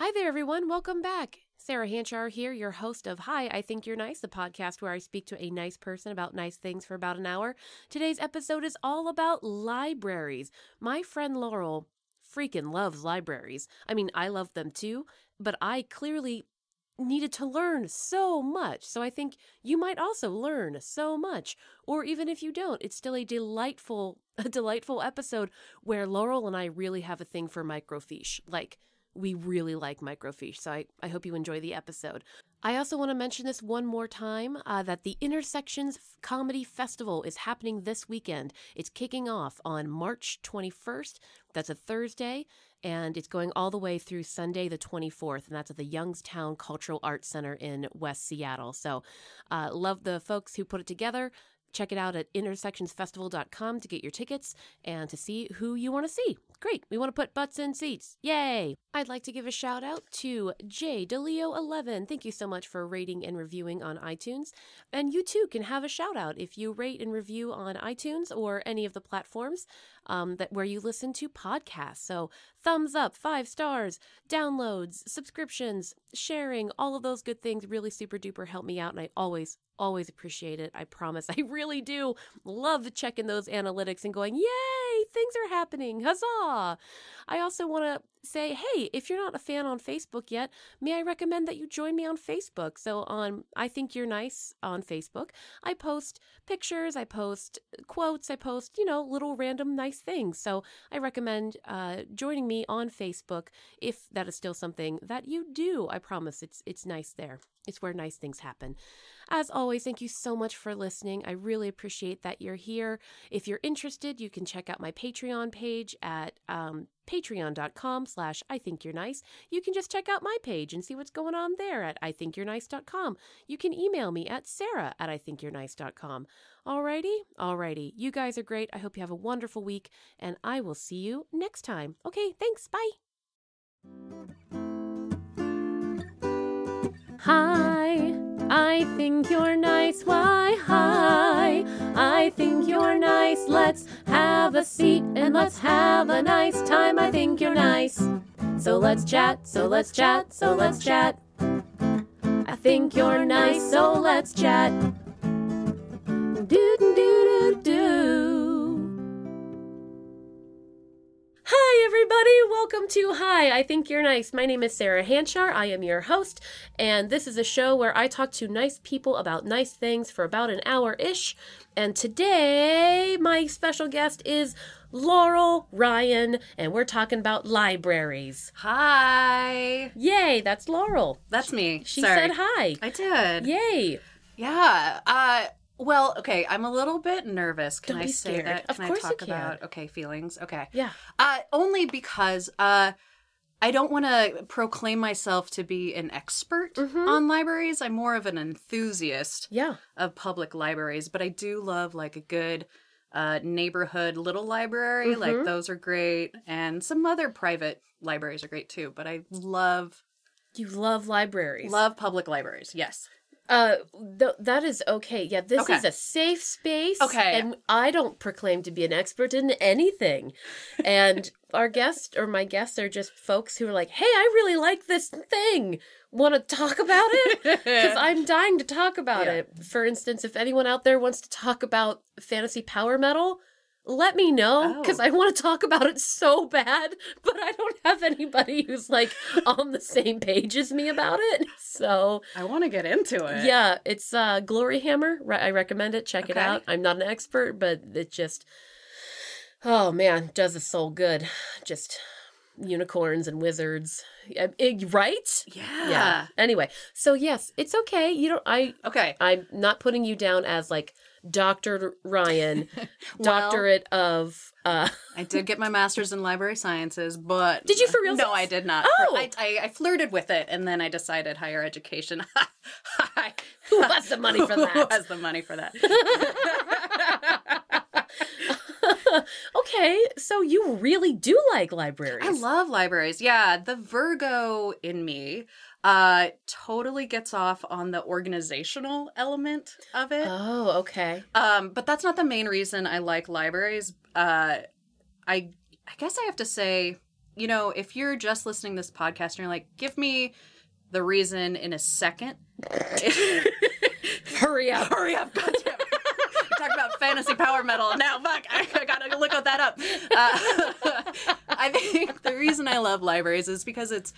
Hi there, everyone. Welcome back. Sarah Hanchar here, your host of Hi, I Think You're Nice, the podcast where I speak to a nice person about nice things for about an hour. Today's episode is all about libraries. My friend Laurel freaking loves libraries. I mean, I love them too, but I clearly needed to learn so much. So I think you might also learn so much. Or even if you don't, it's still a delightful a delightful episode where Laurel and I really have a thing for microfiche. Like we really like microfiche. So I, I hope you enjoy the episode. I also want to mention this one more time uh, that the Intersections Comedy Festival is happening this weekend. It's kicking off on March 21st. That's a Thursday. And it's going all the way through Sunday, the 24th. And that's at the Youngstown Cultural Arts Center in West Seattle. So, uh, love the folks who put it together. Check it out at intersectionsfestival.com to get your tickets and to see who you want to see. Great. We want to put butts in seats. Yay. I'd like to give a shout out to J DeLeo11. Thank you so much for rating and reviewing on iTunes. And you too can have a shout out if you rate and review on iTunes or any of the platforms um, that where you listen to podcasts. So thumbs up, five stars, downloads, subscriptions, sharing, all of those good things really super duper help me out. And I always, always appreciate it. I promise. I really do love checking those analytics and going, yay, things are happening. Huzzah. I also want to say, hey, if you're not a fan on Facebook yet, may I recommend that you join me on Facebook? So on I Think You're Nice on Facebook, I post pictures, I post quotes, I post, you know, little random nice things. So I recommend uh, joining me on Facebook if that is still something that you do. I promise it's it's nice there. It's where nice things happen. As always, thank you so much for listening. I really appreciate that you're here. If you're interested, you can check out my Patreon page at um, patreon.com slash I think you're nice. You can just check out my page and see what's going on there at I think you're nice.com. You can email me at sarah at I think you're nice.com. Alrighty? Alrighty. You guys are great. I hope you have a wonderful week and I will see you next time. Okay, thanks. Bye. Hi, I think you're nice. Why, hi, I think you're nice. Let's have a seat and let's have a nice time. I think you're nice. So let's chat, so let's chat, so let's chat. I think you're nice, so let's chat. Welcome to Hi, I Think You're Nice. My name is Sarah Hanchar. I am your host, and this is a show where I talk to nice people about nice things for about an hour ish. And today, my special guest is Laurel Ryan, and we're talking about libraries. Hi. Yay, that's Laurel. That's me. She Sorry. said hi. I did. Yay. Yeah. Uh well, okay, I'm a little bit nervous. Can Don't I say scared. that? Of Can course I you talk can. about okay, feelings? Okay. Yeah. Uh only because uh I don't want to proclaim myself to be an expert Mm-hmm. on libraries. I'm more of an enthusiast Yeah. of public libraries, but I do love like a good uh, neighborhood little library. Mm-hmm. Like those are great, and some other private libraries are great too. But I love You love libraries. love public libraries. Yes. Uh, th- that is okay. Yeah, this Okay. is a safe space. Okay. And I don't proclaim to be an expert in anything. and our guests or my guests are just folks who are like, hey, I really like this thing. Want to talk about it? Because I'm dying to talk about Yeah. it. For instance, if anyone out there wants to talk about fantasy power metal, let me know because Oh. I want to talk about it so bad, but I don't have anybody who's like on the same page as me about it. So I want to get into it. yeah, it's uh Gloryhammer. I recommend it. Check it out. I'm not an expert, but it just oh man, does the soul good. Just unicorns and wizards. Eh, right? Yeah. Yeah. Anyway, so yes, it's okay. You don't I Okay. I'm not putting you down as like Dr. Ryan, Well- doctorate of uh I did get my master's in library sciences, but Did you for real? No, I did not. Oh! I, I, I flirted with it, and then I decided higher education. who has the money for that? Who has the money for that? okay, so you really do like libraries. I love libraries. Yeah, the Virgo in me uh totally gets off on the organizational element of it. Oh, okay. Um, but that's not the main reason I like libraries. Uh, I I guess I have to say you know, if you're just listening to this podcast and you're like, give me the reason in a second. Hurry up. Hurry up, goddamn. Talk about fantasy power metal now. Fuck, I gotta look that up. Uh, I think the reason I love libraries is because it's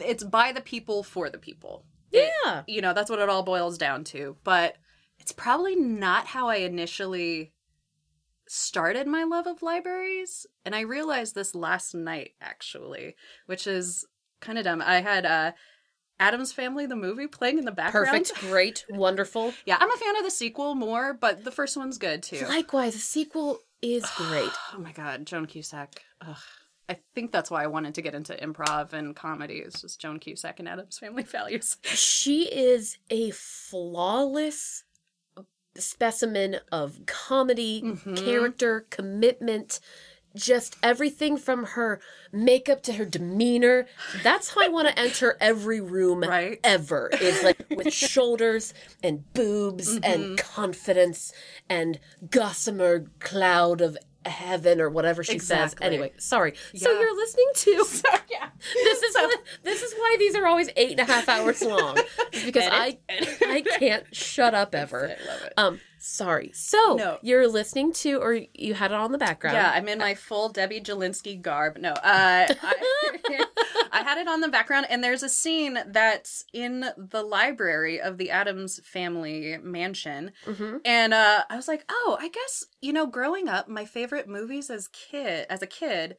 it's by the people for the people. It- Yeah. you know that's what it all boils down to. But it's probably not how I initially started my love of libraries, and I realized this last night actually, which is kind of dumb. I had uh, Addams Family, the movie, playing in the background. Perfect. Great. Wonderful. Yeah, I'm a fan of the sequel more, but the first one's good too. Likewise, the sequel is great. Oh my god, Joan Cusack. Ugh. I think that's why I wanted to get into improv and comedy. Is just Joan Cusack and Addams Family Values. she is a flawless specimen of comedy, Mhm. character, commitment, just everything from her makeup to her demeanor. That's how I want to enter every room Right. ever. Is like with shoulders and boobs Mm-hmm. and confidence and gossamer cloud of heaven or whatever she says. Anyway, sorry. So you're listening to yeah. this is what, this is why these are always eight and a half hours long. It's because I I can't shut up ever. I love it. Um, sorry. So No. you're listening to, or you had it on the background. Yeah, I'm in my full Debbie Jellinsky garb. No, uh, I, I had it on the background, and there's a scene that's in the library of the Addams family mansion, hmm and uh, I was like, oh, I guess you know, growing up, my favorite movies as kid, as a kid,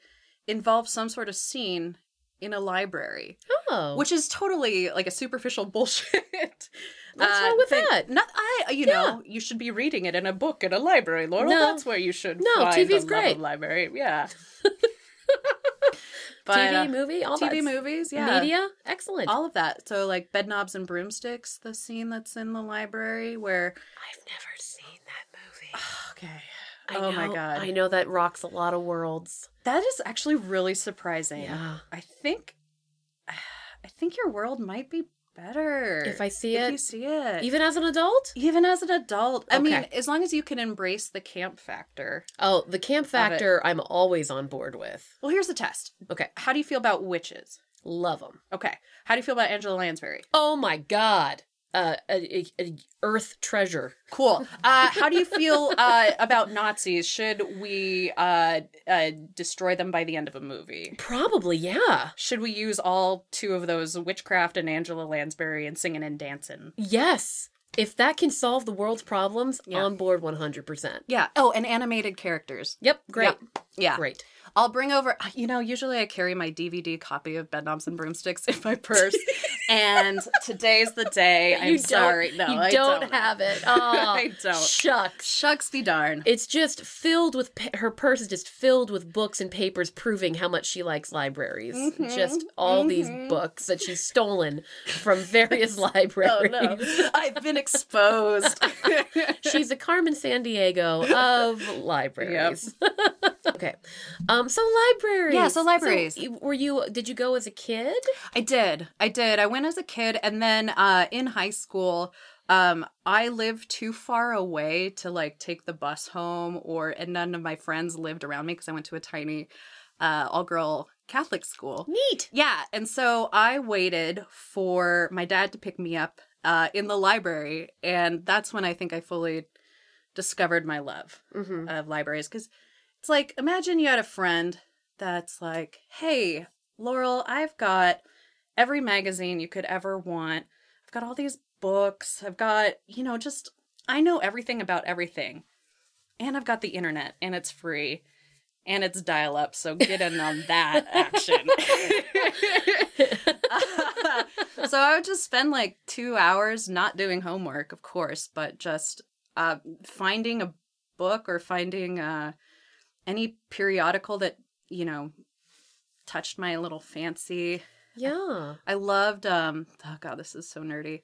involved some sort of scene in a library, Oh, which is totally like a superficial bullshit. What's uh, wrong with thing. that? Not I. You Yeah. know, you should be reading it in a book in a library, Laurel. No. That's where you should. No, find TV's great. of library. Yeah. but TV, uh, movie, all TV movies, yeah, media, excellent. all of that. So like Bedknobs and Broomsticks, the scene that's in the library where. I've never seen that movie. Okay. I oh my god, I know that rocks a lot of worlds. That is actually really surprising. Yeah. I think, I think your world might be better If I see it. if it, you see it. even as an adult. Even as an adult. I mean, as long as you can embrace the camp factor. Oh, the camp factor, I'm always on board with. Well, here's the test. Okay, How do you feel about witches? love them. Okay. How do you feel about Angela Lansbury? Oh my god, uh, a, a, a earth treasure. Cool. Uh, how do you feel uh, about Nazis? Should we uh, uh, destroy them by the end of a movie? Probably, yeah. Should we use all two of those witchcraft and Angela Lansbury and singing and dancing? Yes. If that can solve the world's problems, Yeah. on board 100%. Yeah. Oh, and animated characters. Yep, great. Yeah. Great. I'll bring over, you know, usually I carry my DVD copy of Bedknobs and Broomsticks in my purse. and today's the day. I'm You sorry. No, you I don't, don't, have it. Oh, I don't. Shucks. Shucks be darn. It's just filled with pa- her purse is just filled with books and papers proving how much she likes libraries. Mhm, Just all these mhm. books that she's stolen from various Oh libraries. no, I've been exposed. She's a Carmen Sandiego of libraries. okay. Um so libraries. Yeah, so libraries. you- were you did you go as a kid? I did. I did. I went as a kid and then uh in high school um I lived too far away to like take the bus home or and none of my friends lived around me because I went to a tiny uh all girl Catholic school. Neat. Yeah, and so I waited for my dad to pick me up uh in the library and that's when I think I fully discovered my love Mhm. of libraries because it's like imagine you had a friend that's like hey laurel i've got every magazine you could ever want. I've got all these books. I've got you know just i know everything about everything. And i've got the internet and it's free and it's dial up so get in on that action. So i would just spend like two hours not doing homework of course but just uh, finding a book or finding uh, any periodical that you know touched my little fancy Yeah. i loved um oh god this is so nerdy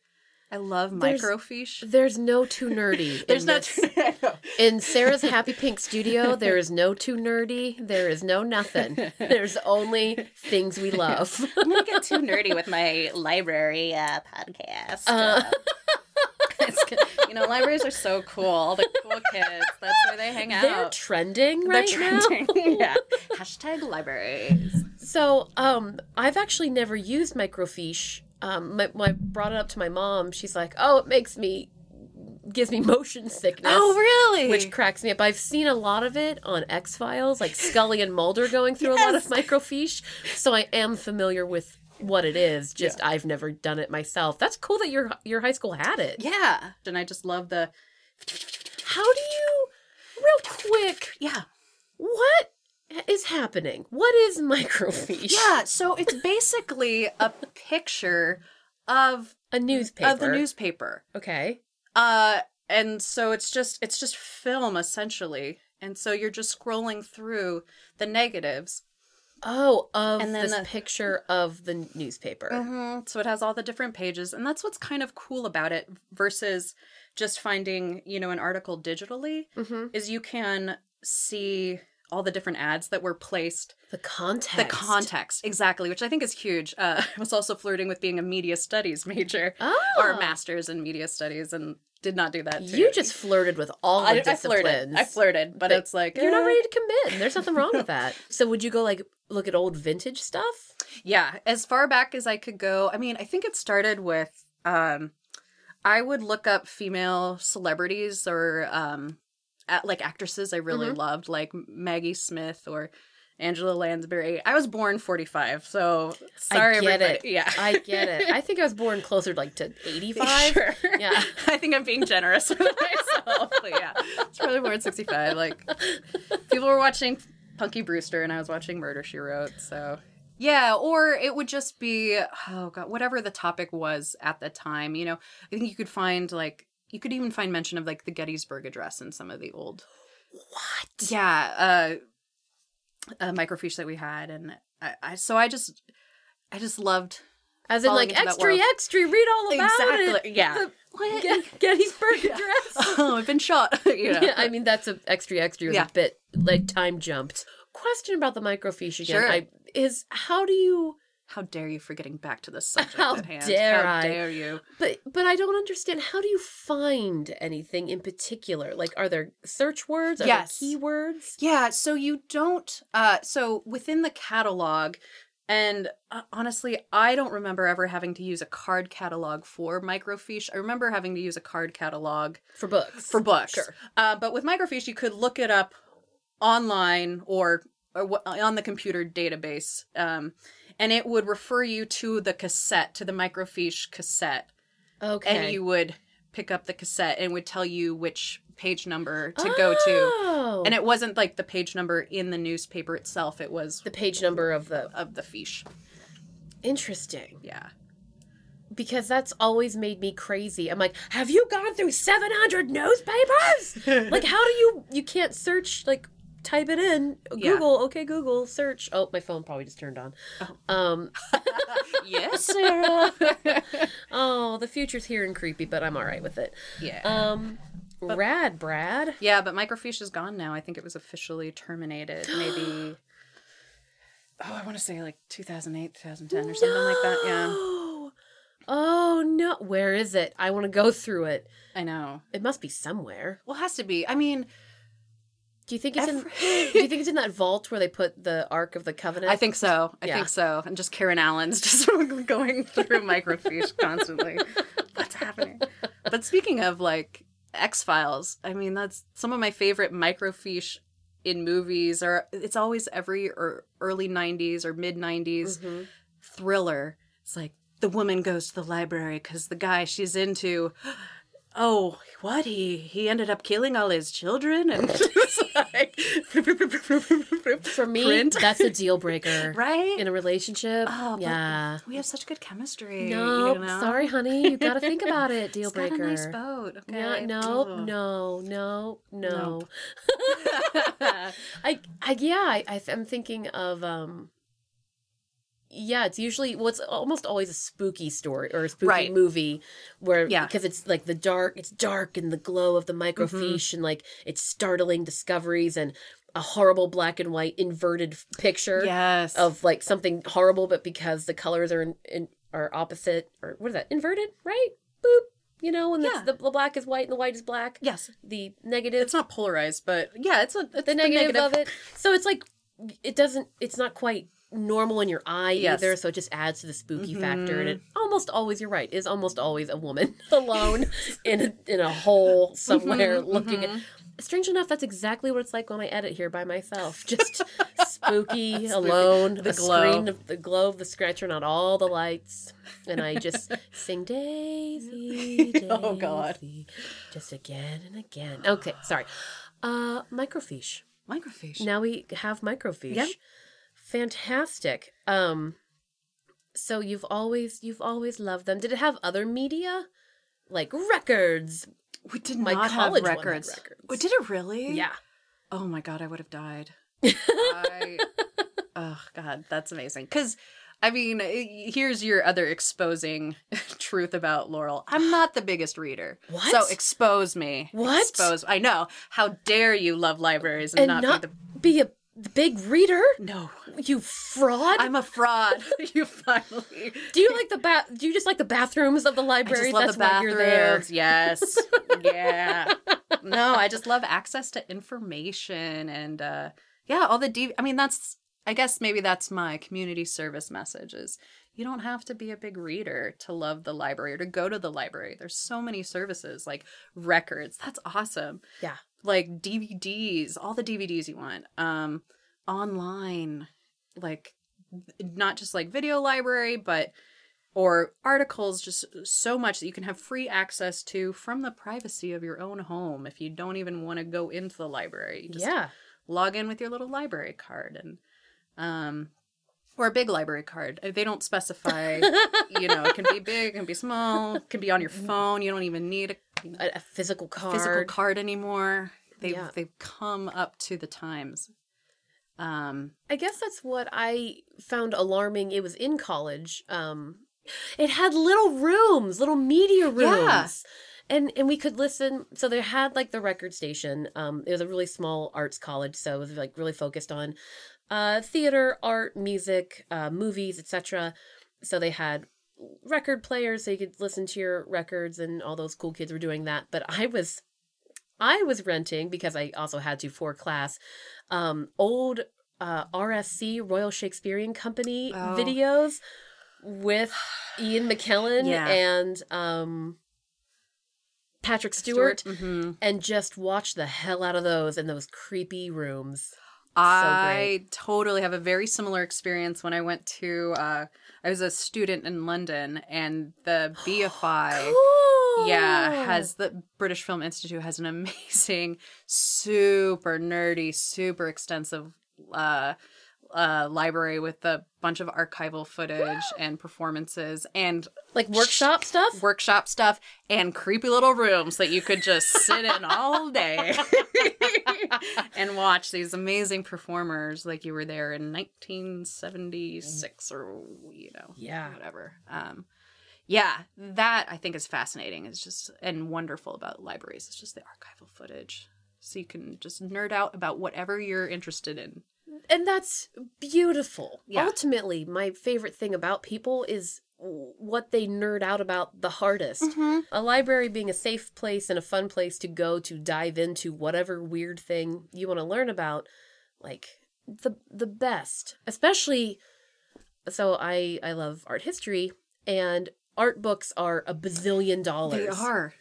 i love microfiche There's no too nerdy. there's in no this. I. In Sarah's Happy Pink studio, there is no too nerdy. There is no nothing. There's only things we love. i'm gonna get too nerdy with my library uh, podcast Uh. Good. You know libraries are so cool all the cool kids that's where they hang out They're trending right They're trending. now. yeah. Hashtag libraries. So, um, I've actually never used microfiche. Um, my, my brought it up to my mom. She's like, "Oh, it makes me gives me motion sickness." Oh, really? Which cracks me up. I've seen a lot of it on X Files, like Scully and Mulder going through a lot of microfiche. So I am familiar with what it is. Just I've never done it myself. That's cool that your your high school had it. yeah, and I just love the How do you, real quick, yeah. what is happening? What is microfiche? Yeah, so it's basically a picture of a newspaper. of the newspaper. Okay. Uh and so it's just it's just film essentially. And so you're just scrolling through the negatives. Oh, of And then this the- picture of the newspaper. Mm-hmm. So it has all the different pages, and that's what's kind of cool about it versus just finding, you know, an article digitally. Mm-hmm. Is you can see all the different ads that were placed, The context. the context exactly, which I think is huge. Uh, I was also flirting with being a media studies major Oh. or a master's in media studies, and did not do that. Too. You just flirted with all the I, I disciplines. flirted. I flirted, but, But it's like You're not eh. ready to commit. There's nothing wrong with that. So would you go like look at old vintage stuff? Yeah, as far back as I could go. I mean, I think it started with um I would look up female celebrities or um at, like actresses I really Mhm. loved like Maggie Smith or Angela Lansbury. I was born 45, so sorry I get everybody. it. Yeah. I get it. I think I was born closer to like to 85. Sure. Yeah. I think I'm being generous with myself. But yeah. It's probably born 65. Like people were watching Punky Brewster and I was watching Murder She Wrote, so yeah, or it would just be oh god, whatever the topic was at the time. You know, I think you could find like you could even find mention of like the Gettysburg Address in some of the old What? yeah uh, uh microfiche that we had, and I, I so I just I just loved As in like extra extra read all about exactly it. yeah. The? Get- Gettysburg Address. oh, I've been shot. you know. Yeah, I mean that's a extra extra was Yeah. a bit like time jumped. Question about the microfiche again. Sure. I, is how do you How dare you for getting back to the subject How at hand? dare How I. dare you? but but I don't understand how do you find anything in particular? Like are there search words? Are Yes. there keywords? Yeah, so you don't uh so within the catalog and uh, honestly, I don't remember ever having to use a card catalog for microfiche. I remember having to use a card catalog For books. for books. Sure. Uh, but with microfiche, you could look it up online or, or on the computer database, um, and it would refer you to the cassette, to the microfiche cassette. Okay. and you would pick up the cassette and would tell you which page number to go to Oh. and it wasn't like the page number in the newspaper itself it was the page number of the of the fiche interesting yeah because that's always made me crazy. I'm like, have you gone through 700 newspapers? like, how do you you can't search like type it in Yeah. Google? Okay, Google search. Oh, my phone probably just turned on. Um, yes sarah oh, the future's here and creepy, but I'm all right with it. yeah Um, rad, Brad. yeah but microfiche is gone now i think it was officially terminated maybe oh i want to say like 2008 2010 or something like that yeah Oh no, where is it? I want to go through it. i know It must be somewhere. well it has to be i mean Do you think it's in? Do you think it's in that vault where they put the Ark of the Covenant? I think so. I Yeah. think so. And just Karen Allen's just going through microfiche constantly. What's happening? But speaking of like X Files, I mean that's some of my favorite microfiche in movies. Or it's always every or early '90s or mid '90s Mhm. thriller. It's like the woman goes to the library because the guy she's into. Oh, what he he ended up killing all his children and it's like For me, Print. that's a deal breaker. right In a relationship, Oh, yeah. we have such good chemistry. No, you know? sorry, honey. You got to think about it. Deal got breaker. a nice boat. Okay. Yeah, no, Ugh. no, no, no. Nope. I, I, yeah, I, I'm thinking of, um, yeah, it's usually well, it's almost always a spooky story or a spooky Right. movie where Yeah. because it's like the dark, it's dark and the glow of the microfiche Mm-hmm. and like it's startling discoveries and a horrible black and white inverted picture yes. of like something horrible, but because the colors are in, in are opposite or what is that inverted, right? Boop. You know, when Yeah. the, the black is white and the white is black. yes. The negative, It's not polarized, but yeah, it's a it's the negative, of it. So it's like it doesn't. It's not quite normal in your eye Yes. either, so it just adds to the spooky factor. And it mm-hmm. almost always, you're right, is almost always a woman alone in a, in a hole mm-hmm, somewhere mm-hmm. looking at. Strange enough, that's exactly what it's like when I edit here by myself. Just spooky, alone, the, glow. screen, of the glow of the screen, turn on all the lights, and I just sing Daisy, Daisy, Oh, God. just again and again. Okay, sorry. Uh, microfiche. Microfiche. Now we have microfiche. Yep. Fantastic. Um so you've always you've always loved them. Did it have other media? Like records. We did My not college have records. records. Oh, did it really? Yeah. Oh my god, I would have died. I, oh god, that's amazing. Because, I mean, here's your other exposing truth about Laurel. I'm not the biggest reader. What? So expose me. What? Expose. I know. How dare you love libraries and, And not, not, be the. be a big reader? No, You fraud? I'm a fraud. you finally. do you like the bath do you just like the bathrooms of the I library? just love That's the why you're there. bathrooms. Yes. yeah. No, I just love access to information and uh yeah, all the D I mean that's I guess maybe that's my community service message is you don't have to be a big reader to love the library or to go to the library. There's so many services like records. That's awesome. Yeah. Like DVDs, all the DVDs you want. Um online like not just like video library but or articles just so much that you can have free access to from the privacy of your own home if you don't even want to go into the library just Yeah. log in with your little library card and um or a big library card Uh, they don't specify you know it can be big it can be small it can be on your phone you don't even need a A, a physical card. physical card anymore they've Yeah. they've come up to the times um I guess that's what I found alarming. It was in college. Um, it had little rooms, little media rooms. Yeah. And and we could listen. So they had like the record station. Um, it was a really small arts college, so it was like really focused on uh, theater, art, music, uh, movies, etc. So they had record players, so you could listen to your records, and all those cool kids were doing that. But I was, I was renting because I also had to for class, um, old uh, RSC Royal Shakespearean Company Oh. videos with Ian McKellen Yeah. and um, Patrick Stewart, mhm. and just watch the hell out of those in those creepy rooms. I totally have a very similar experience when I went to uh I was a student in London and the BFI Cool. yeah has the British Film Institute has an amazing super nerdy super extensive uh uh library with a bunch of archival footage and performances and like workshop stuff. workshop stuff and creepy little rooms that you could just sit in all day and watch these amazing performers like you were there in 1976 or you know Yeah. whatever. Um yeah that i think is fascinating. It's just and wonderful about libraries. It's just the archival footage. So you can just nerd out about whatever you're interested in and that's beautiful. Yeah. Ultimately, my favorite thing about people is what they nerd out about the hardest. Mm-hmm. A library being a safe place and a fun place to go to dive into whatever weird thing you want to learn about, like the the best. Especially so I I love art history and art books are a bazillion dollars they are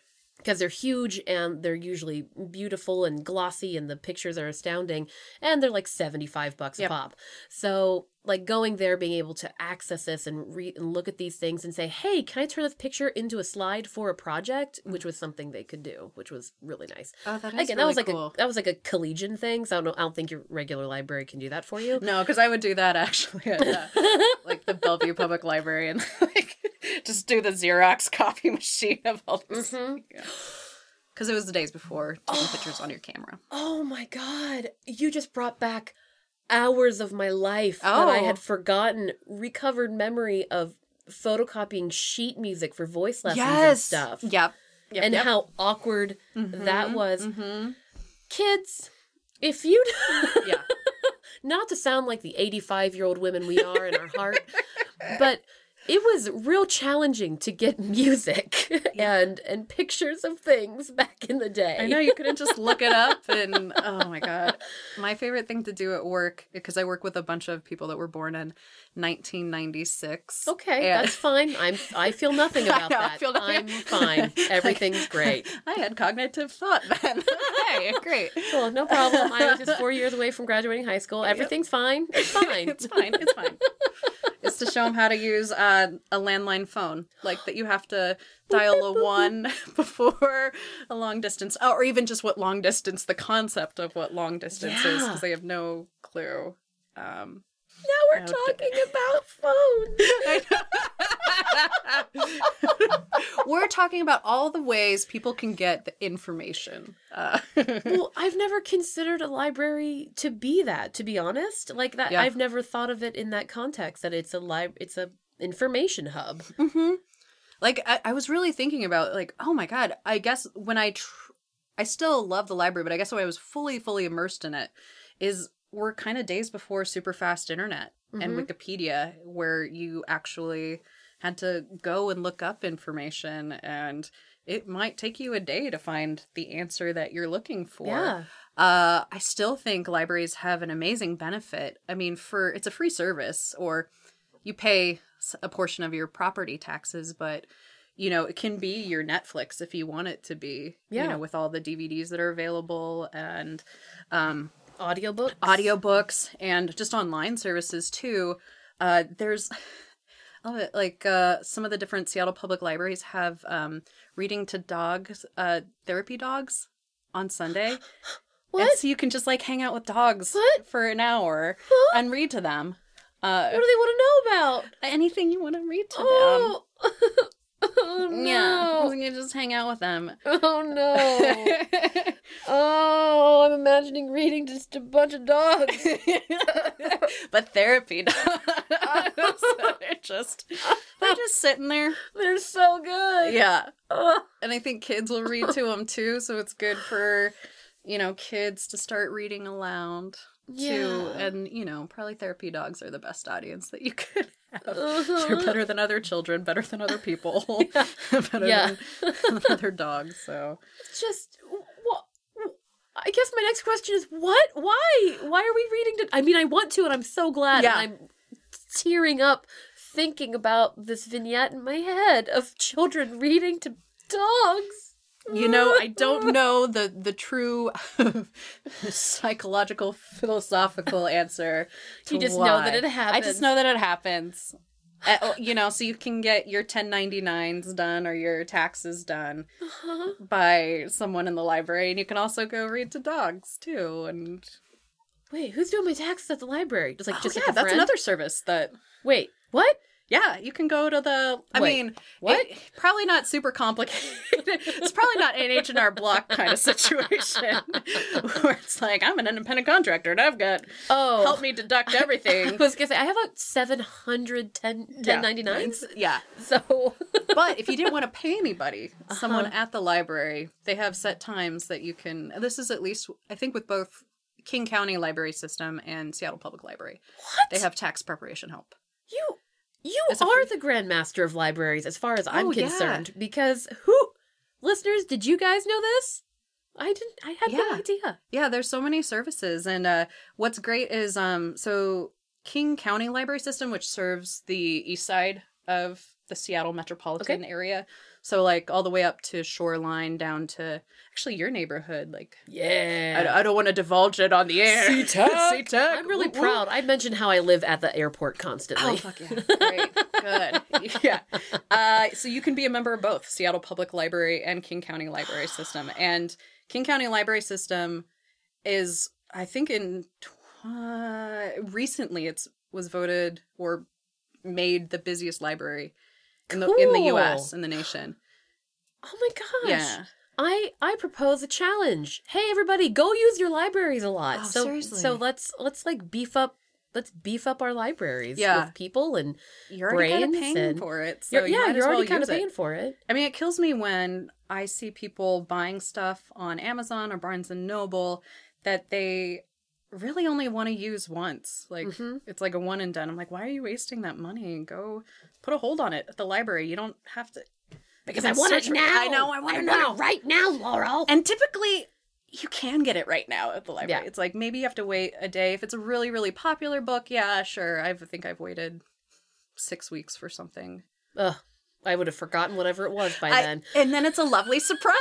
because they're huge and they're usually beautiful and glossy and the pictures are astounding and they're like 75 bucks Yep. a pop. So like going there being able to access this and read and look at these things and say hey can i turn this picture into a slide for a project? Which was something they could do which was really nice. Oh that is again that was like cool. a that was like a collegian thing so i don't know i don't think your regular library can do that for you. No, because I would do that actually at uh, like the Bellevue Public Library and like just do the Xerox copy machine of all this. Mhm. Because it was the days before taking pictures on your camera. Oh my god, you just brought back hours of my life that I Oh. had forgotten, recovered memory of photocopying sheet music for voice lessons and stuff. Yep. yep and yep. how awkward that Mhm, was. mhm. Kids, if you Yeah. not to sound like the 85 year old women we are in our heart, but it was real challenging to get music and and pictures of things back in the day. I know you couldn't just look it up and oh my god. My favorite thing to do at work because I work with a bunch of people that were born in 1996. Okay, and- that's fine. I'm I feel nothing I about know, I that. feel nothing. I'm fine. Everything's great. I had cognitive thought then. hey, great. Cool, no problem. I was just four years away from graduating high school. Everything's fine. It's fine. it's fine. It's fine. To show them how to use uh, a landline phone, like that you have to dial a one before a long distance, oh, or even just what long distance, the concept of what long distance is, because they have no clue. Um, now we're Okay. talking about phones. we're talking about all the ways people can get the information. Uh, well, I've never considered a library to be that. To be honest, like that, Yeah. I've never thought of it in that context. That it's a lib, it's a information hub. hmm Like I, I was really thinking about like, oh my god, I guess when I tr- I still love the library, but I guess when I was fully fully immersed in it is we're kind of days before super fast internet and Mhm. Wikipedia where you actually had to go and look up information and it might take you a day to find the answer that you're looking for. Yeah, Uh, I still think libraries have an amazing benefit. I mean, for it's a free service, or you pay a portion of your property taxes, but you know it can be your Netflix if you want it to be. Yeah. You know, with all the DVDs that are available and um, audiobook, audiobooks and just online services too. Uh, there's I love it. Like uh, some of the different Seattle public libraries have um, reading to dogs, uh, therapy dogs on Sunday. What? And so you can just like hang out with dogs What? for an hour Huh? and read to them. Uh, What do they want to know about? anything you want to read to Oh, oh them. Yeah, no! you can just hang out with them. Oh no! Oh, I'm imagining reading just a bunch of dogs. but therapy dogs. they're just they're just sitting there. They're so good. Yeah. And I think kids will read to them too, so it's good for you know kids to start reading aloud too. Yeah. And you know, probably therapy dogs are the best audience that you could have. Uh-huh. They're better than other children, better than other people, better Yeah. than, other dogs. So It's just what. I guess my next question is what? Why? Why are we reading to? I mean, I want to, and I'm so glad. Yeah. And I'm tearing up thinking about this vignette in my head of children reading to dogs. You know, I don't know the the true psychological philosophical answer. to You just know that why. it I just know that it happens. Uh, you know, so you can get your 1099s done or your taxes done Uh-huh. by someone in the library, and you can also go read to dogs too. And Wait, who's doing my taxes at the library? Just like Oh, just yeah, like that's another service that Wait, what? Yeah, you can go to the. I Wait, mean, what? it- probably not super complicated. it's probably not an H and R Block kind of situation where it's like I'm an independent contractor and I've got Oh, help me deduct I everything. was gonna say I have like 710 1099s. Yeah, So but if you didn't want to pay anybody, someone Uh-huh. at the library, they have set times that you can. This is at least, I think, with both King County Library System and Seattle Public Library, what? they have tax preparation help. you you are the grandmaster of libraries as far as I'm Oh, yeah. concerned because who listeners, did you guys know this? I didn't I had no idea. Yeah, there's so many services, and uh, what's great is um, so King County Library System, which serves the east side of the Seattle metropolitan area, so like all the way up to Shoreline, down to actually your neighborhood. Like, Yeah. I, I don't want to divulge it on the air. SeaTac. SeaTac. I'm really Woo, woo. proud. I mentioned how I live at the airport constantly. Oh fuck yeah! Great, good, yeah. Uh, so you can be a member of both Seattle Public Library and King County Library System, and King County Library System is, I think, in tw- uh, recently it's was voted or made the busiest library in the in the U.S. in the nation. Oh my gosh. Yeah, I I propose a challenge. Hey everybody, go use your libraries a lot. Oh, so seriously. so let's let's like beef up let's beef up our libraries Yeah. with people and you're already kind of paying and- for it. So you're, yeah, might you're as well already kind of use it. paying for it. I mean, it kills me when I see people buying stuff on Amazon or Barnes and Noble that they really only want to use once. Like Mhm. it's like a one and done. I'm like, why are you wasting that money? Go put a hold on it at the library. You don't have to. Because I want it now. I know. I want I it now. right now, Laurel. And typically, you can get it right now at the library. Yeah. It's like maybe you have to wait a day. If it's a really, really popular book, yeah, sure. I think I've waited six weeks for something. Ugh, I would have forgotten whatever it was by I- then. and then it's a lovely surprise.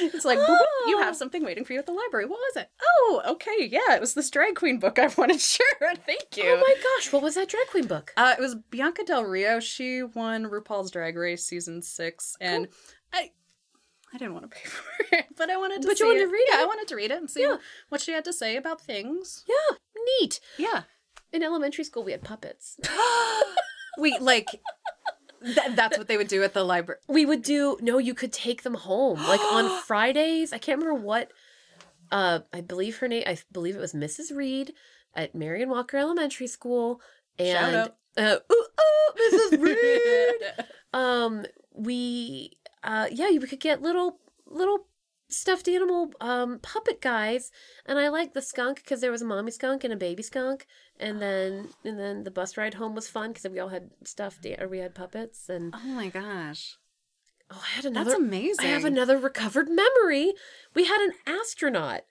Like, oh. It's like, boop, you have something waiting for you at the library. What was it? Oh, okay. Yeah, it was this drag queen book I wanted. Sure. Thank you. Oh my gosh, what was that drag queen book? Uh, it was Bianca Del Rio. She won RuPaul's Drag Race season six, and I, I didn't want to pay for it, but I wanted to. But you wanted it. to read Yeah, it. I wanted to read it and see Yeah. what she had to say about things. Yeah, neat. Yeah, In elementary school, we had puppets. we like. Th- that's what they would do at the library. we would do no you could take them home like on fridays i can't remember what uh i believe her name i believe it was mrs reed at marion walker elementary school and Shout out. uh ooh, ooh, mrs reed um we uh yeah you could get little little stuffed animal um puppet guys and i liked the skunk because there was a mommy skunk and a baby skunk and then and then the bus ride home was fun because we all had stuffed or we had puppets and Oh my gosh, oh i had another that's amazing. I have another recovered memory. We had an astronaut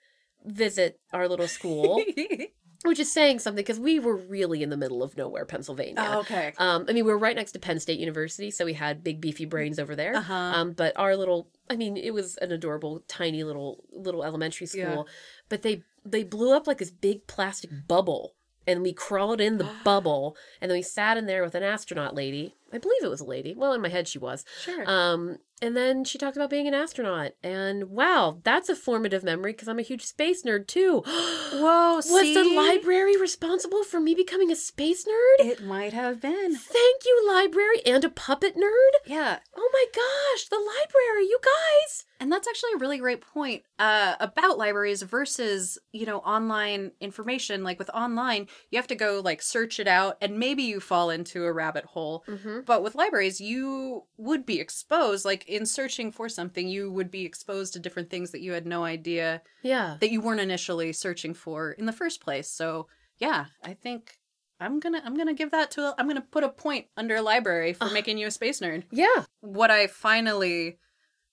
visit our little school, which is saying something because we were really in the middle of nowhere, Pennsylvania. Oh, okay. Um, I mean, we were right next to Penn State University, so we had big beefy brains over there. Uh-huh. Um, but our little, I mean, it was an adorable, tiny little little elementary school. Yeah. But they they blew up like this big plastic bubble, and we crawled in the bubble, and then we sat in there with an astronaut lady. I believe it was a lady. Well, in my head, she was. Sure. Um, and then she talked about being an astronaut, and wow, that's a formative memory because I'm a huge space nerd too. Whoa, Was the library responsible for me becoming a space nerd? It might have been. Thank you, library, and a puppet nerd. Yeah, Oh my gosh, the library, you guys. And that's actually a really great point uh, about libraries versus, you know, online information. Like with online, you have to go like search it out and maybe you fall into a rabbit hole. Mm-hmm. But with libraries, you would be exposed, like in searching for something, you would be exposed to different things that you had no idea Yeah. that you weren't initially searching for in the first place. So yeah, I think I'm gonna I'm gonna give that to I'm gonna put a point under a library for making you a space nerd Yeah. what I finally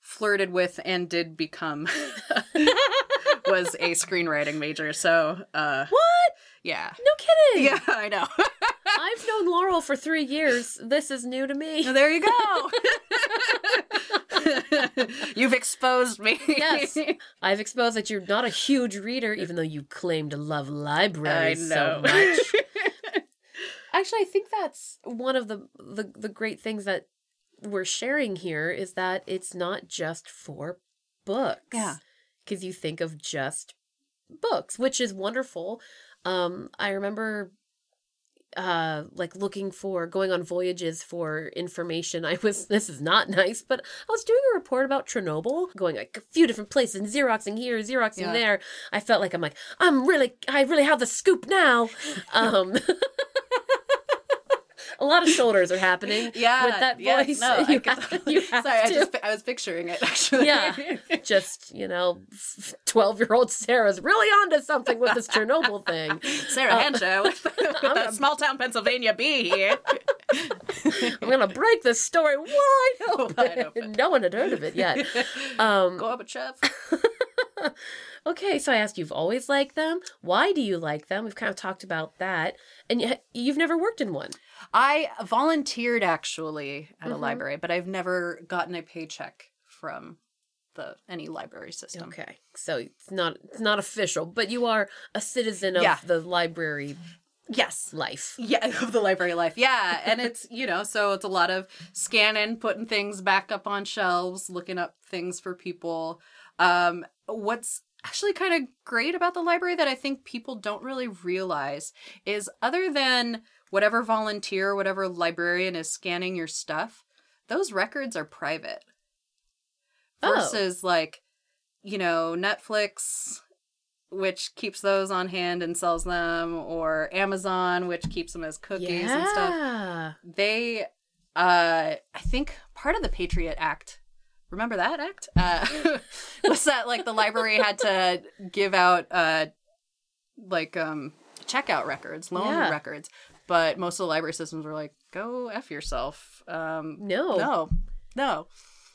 flirted with and did become was a screenwriting major. So, uh, What? yeah. No kidding. Yeah, I know. I've known Laurel for three years. This is new to me. there you go. You've exposed me. Yes. I've exposed that you're not a huge reader, even though you claim to love libraries so much. Actually, I think that's one of the, the the great things that we're sharing here is that it's not just for books. Yeah. Because you think of just books, which is wonderful. Um, I remember uh like looking for going on voyages for information. I was this is not nice but i was doing a report about chernobyl going like a few different places and xeroxing here xeroxing Yeah. there. I felt like i'm like i'm really i really have the scoop now. Um a lot of shoulders are happening Yeah. with that yeah, voice No, I you, have, you have Sorry, I just I was picturing it actually. Yeah. just you know 12 year old sarah's really onto something with this chernobyl thing Sarah Uh, Hanchar with, with that small town Pennsylvania bee here. i'm gonna break this story wide open. Wide open. no one had heard of it yet um Go up a chef. Okay, so I asked you've always liked them. Why do you like them? We've kind of talked about that. And yet you've never worked in one. I volunteered actually at a Mhm. library, but I've never gotten a paycheck from the any library system. Okay. So it's not it's not official, but you are a citizen of Yeah. the library Yes. life. Yeah, of the library life. Yeah, and it's, you know, so it's a lot of scanning, putting things back up on shelves, looking up things for people. Um what's actually kind of great about the library that I think people don't really realize is other than whatever volunteer, whatever librarian is scanning your stuff, those records are private. Oh. Versus like, you know, Netflix which keeps those on hand and sells them or Amazon which keeps them as cookies and stuff they uh i think part of the patriot act remember that act uh was that like the library had to give out uh like um checkout records, loan Yeah. records. But most of the library systems were like, "Go f yourself." Um, No. no, no.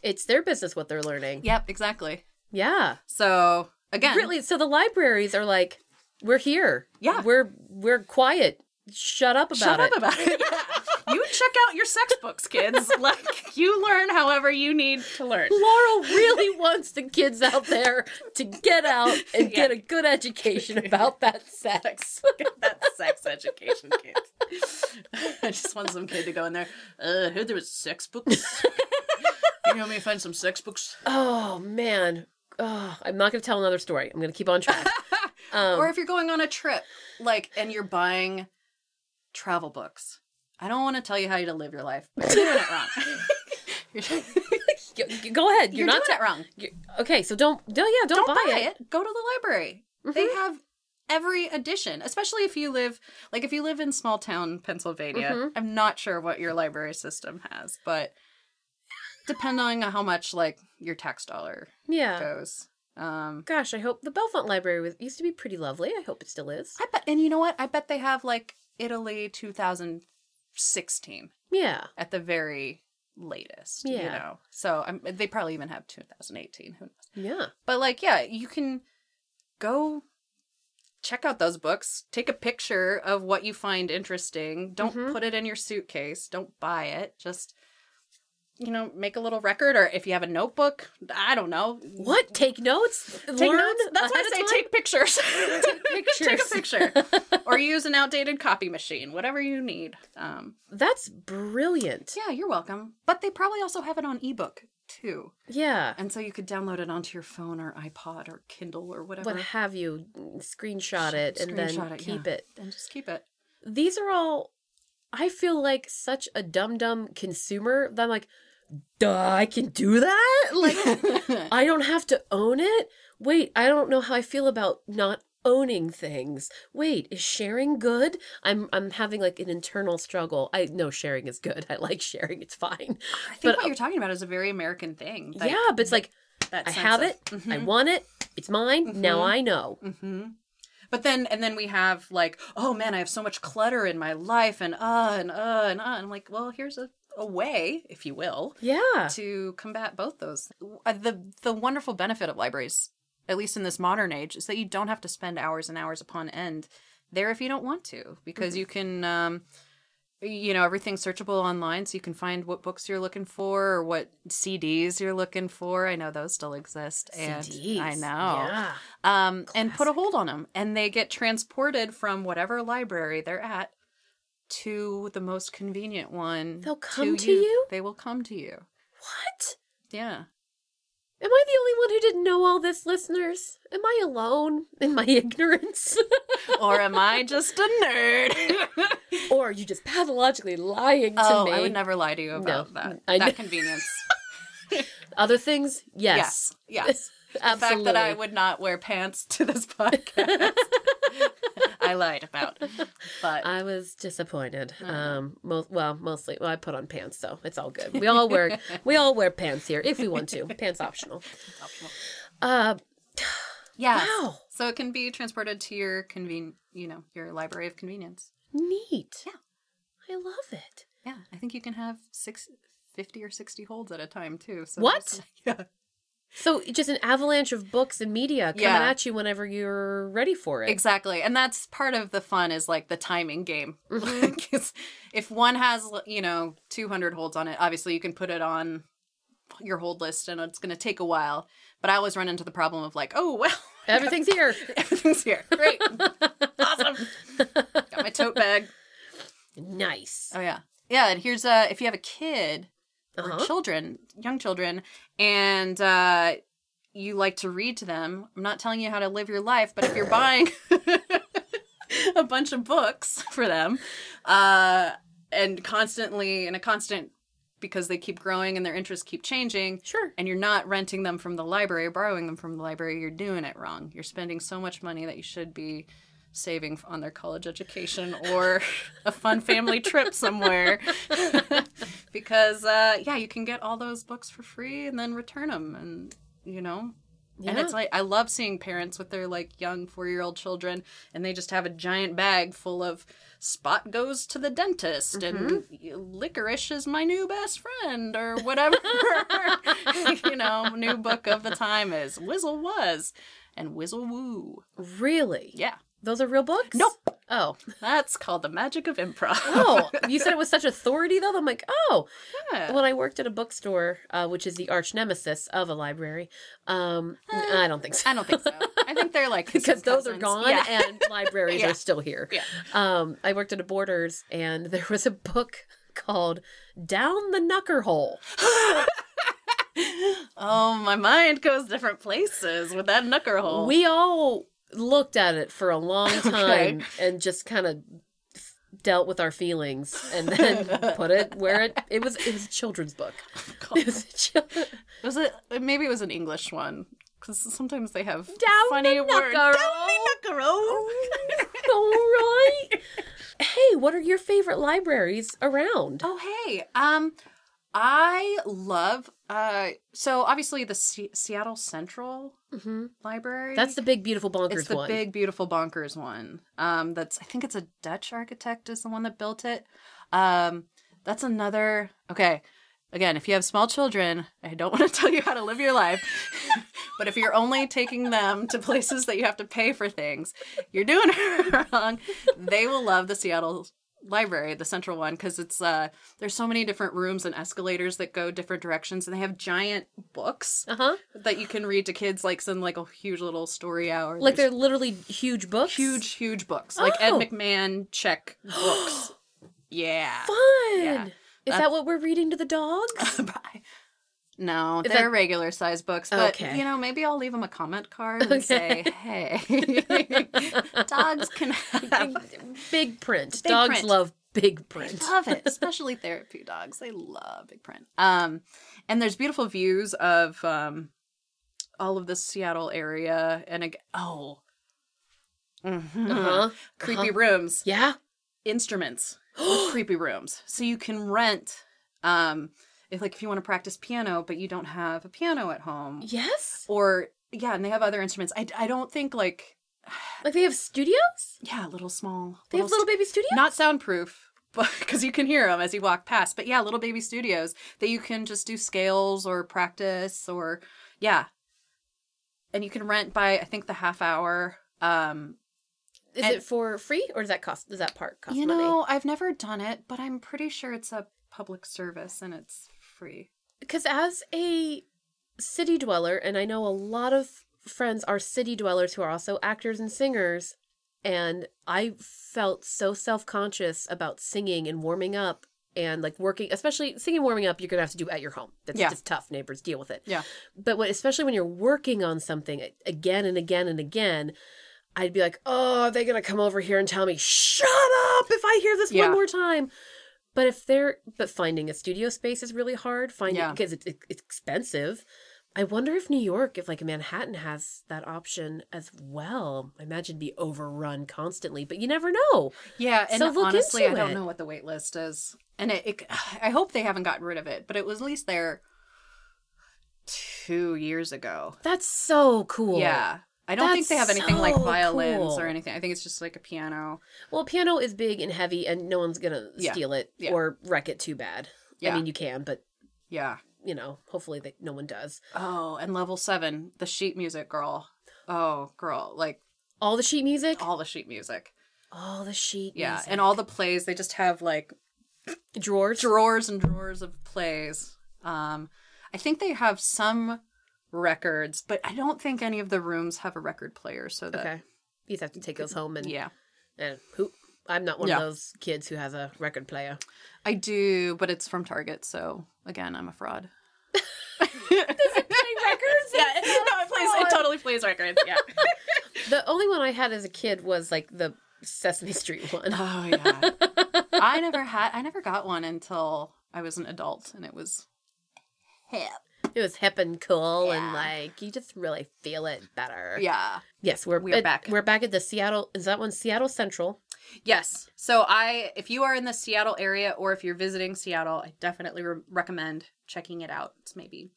It's their business what they're learning. Yep, exactly. Yeah. So again, Really, so the libraries are like, we're here. Yeah. We're we're quiet. Shut up about shut it. Shut up about it. you check out your sex books, kids. like you learn however you need to learn. Laurel really wants the kids out there to get out and Yeah. get a good education about that sex. Get that sex education kids. I just want some kid to go in there. Uh, I heard there was sex books. you know me find some sex books. Oh man. Oh, I'm not going to tell another story. I'm going to keep on track. Um, or if you're going on a trip, like, and you're buying travel books. I don't want to tell you how you to live your life. You're doing it wrong. you're, y- y- go ahead. You're, you're not doing it wrong. you're- okay. So don't. No, yeah. Don't, Don't buy, it. Go to the library. They Mhm. have every edition, especially if you live like if you live in small town Pennsylvania. Mhm. I'm not sure what your library system has, but depending on how much like your tax dollar Yeah. goes. Um Gosh, I hope the Bellefonte Library was, used to be pretty lovely. I hope it still is. I bet and you know what? I bet they have like Italy 2016 Yeah. at the very latest, yeah. you know. So um, they probably even have 2018. Who knows? Yeah. But like, yeah, you can go check out those books, take a picture of what you find interesting. Don't Mhm. put it in your suitcase. Don't buy it. Just you know, make a little record or if you have a notebook, I don't know. What? Take notes? Take Learn notes. That's why I say time? take pictures. take pictures. take a picture. or use an outdated copy machine, whatever you need. Um, That's brilliant. yeah, you're welcome. But they probably also have it on ebook too. Yeah. And so you could download it onto your phone or iPod or Kindle or whatever. What have you? Screenshot it and then it, keep yeah. it. and just keep it. These are all. I feel like such a dumb dumb consumer that I'm like, duh, I can do that. Like, I don't have to own it. Wait, I don't know how I feel about not owning things. Wait, is sharing good? I'm I'm having like an internal struggle. I know sharing is good. I like sharing. It's fine. I think But, what uh, you're talking about is a very American thing. Like, yeah, but it's like I have of- it. I Mhm, want it. It's mine. Now Mhm. I know. mhm. But then, and then we have like, oh man, I have so much clutter in my life, and uh, and uh, and uh. And I'm like, well, here's a, a way, if you will, Yeah. to combat both those. Uh, The the wonderful benefit of libraries, at least in this modern age, is that you don't have to spend hours and hours upon end there if you don't want to, because you can, um, you know, everything's searchable online, so you can find what books you're looking for or what CDs you're looking for. I know those still exist, and CDs. I know, Yeah. um, and put a hold on them, and they get transported from whatever library they're at to the most convenient one. They'll come to you? They will come to you. What? Yeah. Am I the only one who didn't know all this, listeners? Am I alone in my ignorance? or am I just a nerd? or are you just pathologically lying to oh, me? I would never lie to you about No, that. I that convenience. Other things? Yes. Yes. Yes. The fact that I would not wear pants to this podcast, I lied about. But I was disappointed. Uh-huh. Um, most well, mostly. Well, I put on pants, so it's all good. We all wear we all wear pants here if we want to. Pants optional. Uh, yeah. wow, So it can be transported to your conven, you know, your library of convenience. neat. Yeah. I love it. Yeah, I think you can have six, 50 or 60 holds at a time too. So What? Yeah. So just an avalanche of books and media coming Yeah. at you whenever you're ready for it. Exactly. And that's part of the fun is like the timing game. Mhm. If one has, you know, 200 holds on it, obviously you can put it on your hold list and it's going to take a while. But I always run into the problem of like, oh, well, Everything's here. everything's here. Great. awesome. Got my tote bag. nice. Oh, yeah. Yeah. And here's uh if you have a kid or Uh-huh. children, young children, and uh, you like to read to them, I'm not telling you how to live your life, but if you're buying a bunch of books for them, uh, and constantly in a constant because they keep growing and their interests keep changing, Sure. and you're not renting them from the library or borrowing them from the library, you're doing it wrong. You're spending so much money that you should be saving on their college education or a fun family trip somewhere. Because uh, yeah, you can get all those books for free and then return them, and you know, And it's like I love seeing parents with their like young four year old children and they just have a giant bag full of Spot goes to the dentist and licorice is my new best friend or whatever you know, new book of the time is. Whizzle was and Whizzle Woo. Really? Yeah. Those are real books? Nope. Oh. That's called the magic of improv. Oh, you said it was such authority though. I'm like, oh. Yeah. When I worked at a bookstore, uh, which is the arch nemesis of a library, um, I don't think so. I don't think so. I think they're like because those are gone Yeah. and libraries Yeah. are still here. Yeah. Um, I worked at a Borders and there was a book called Down the Knucker Hole. oh, my mind goes different places with that knucker hole. We all looked at it for a long time and just kind of dealt with our feelings and then put it where it it was it was a children's book. It was a chil- was it? Maybe it was an English one because sometimes they have Down funny the words. Down the all right. Hey, what are your favorite libraries around? Oh hey, um, I love uh. So obviously the Se- Seattle Central hmm Library. That's the big beautiful bonkers it's the one. big beautiful bonkers one. Um, that's I think it's a Dutch architect is the one that built it. Um, that's another. Okay, again, if you have small children, I don't want to tell you how to live your life. But if you're only taking them to places that you have to pay for things, you're doing it wrong. They will love the Seattle library, the central one, because it's uh there's so many different rooms and escalators that go different directions, and they have giant books Uh huh. that you can read to kids, like some like a huge little story hour. Like There's they're literally huge books. huge, huge books, like Ed Oh. McMahon check books. yeah. fun. Yeah. Is That's- that what we're reading to the dogs? No, they're regular size books, but Okay. you know, maybe I'll leave them a comment card and Okay. say, "Hey, dogs can have big print. Big dogs print. love big print. love it, especially therapy dogs. They love big print. Um, and there's beautiful views of um all of the Seattle area, and ag- oh, Mhm. Uh-huh. creepy Uh-huh. rooms, Yeah. instruments, creepy rooms. So you can rent, um, if like if you want to practice piano, but you don't have a piano at home, Yes. or yeah, and they have other instruments. I I don't think like Like they have studios. yeah, little small. They have little baby studios. not soundproof but because you can hear them as you walk past but yeah little baby studios that you can just do scales or practice or yeah and you can rent by i think the half hour um Is and- it for free or does that cost? Does that part cost you money? know i've never done it but i'm pretty sure it's a public service and it's free because as a city dweller, and I know a lot of friends are city dwellers who are also actors and singers, and I felt so self conscious about singing and warming up and like working, especially singing warming up. You're gonna have to do at your home. That's Yeah. just tough. Neighbors deal with it. Yeah. But when, especially when you're working on something again and again and again. I'd be like, oh, are they going to come over here and tell me, shut up if I hear this Yeah. one more time? But if they're, but finding a studio space is really hard. Finding Yeah. because it's, it's expensive. I wonder if New York, if like Manhattan has that option as well. I imagine be overrun constantly, but you never know. yeah and So honestly i don't it. know what the wait list is and it, it i hope they haven't gotten rid of it but it was at least there two years ago That's so cool. Yeah. I don't think they have That's anything like violins cool. or anything. I think it's just like a piano. Well, piano is big and heavy, and no one's gonna Yeah. steal it Yeah. or wreck it too bad. Yeah. I mean, you can, but Yeah. you know, hopefully that no one does. Oh, and level seven, the sheet music girl. Oh, girl, like All the sheet music, all the sheet music. all the sheet, Yeah, music. and all the plays. They just have like drawers. drawers and drawers of plays. Um, I think they have some records, but I don't think any of the rooms have a record player. So that okay, you just have to take those home and yeah, and who. I'm not one Yeah. of those kids who has a record player. I do, but it's from Target. So again, I'm a fraud. Does it play records? Yeah, no, it plays. It totally plays records. Yeah. The only one I had as a kid was like the Sesame Street one. Oh yeah. I never had I never got one until I was an adult and it was hip. It was hip and cool, and like you just really feel it better. Yeah. Yes, we're We are at- back. We're back at the Seattle. Is that one Seattle Central? Yes. So I if you are in the Seattle area or if you're visiting Seattle, I definitely re- recommend checking it out. It's maybe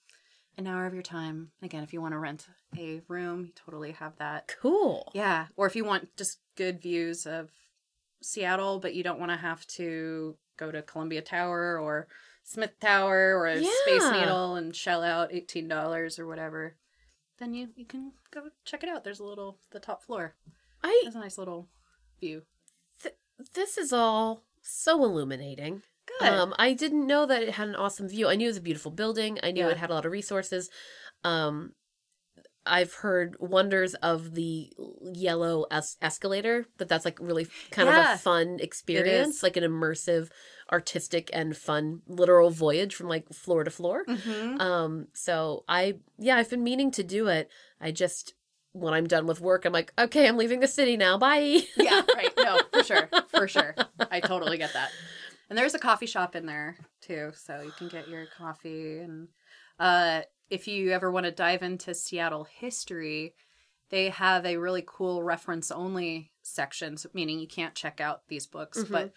an hour of your time. Again, if you want to rent a room, you totally have that. Cool. Yeah. Or if you want just good views of Seattle, but you don't want to have to go to Columbia Tower or Smith Tower or a Space Needle and shell out eighteen dollars or whatever, then you you can go check it out. There's a little the top floor. I There's a nice little view. this is all so illuminating. Good. Um, I didn't know that it had an awesome view. I knew it was a beautiful building. I knew Yeah. it had a lot of resources. Um, I've heard wonders of the yellow es- escalator. but that's like really kind of a fun experience, like an immersive, artistic and fun literal voyage from like floor to floor. mm-hmm. Um, so I yeah, I've been meaning to do it. I just when I'm done with work, I'm like, okay, I'm leaving the city now. Bye. yeah, right. No, for sure. For sure. I totally get that. And there's a coffee shop in there too, so you can get your coffee and uh if you ever want to dive into Seattle history, they have a really cool reference only sections, meaning you can't check out these books, Mhm. but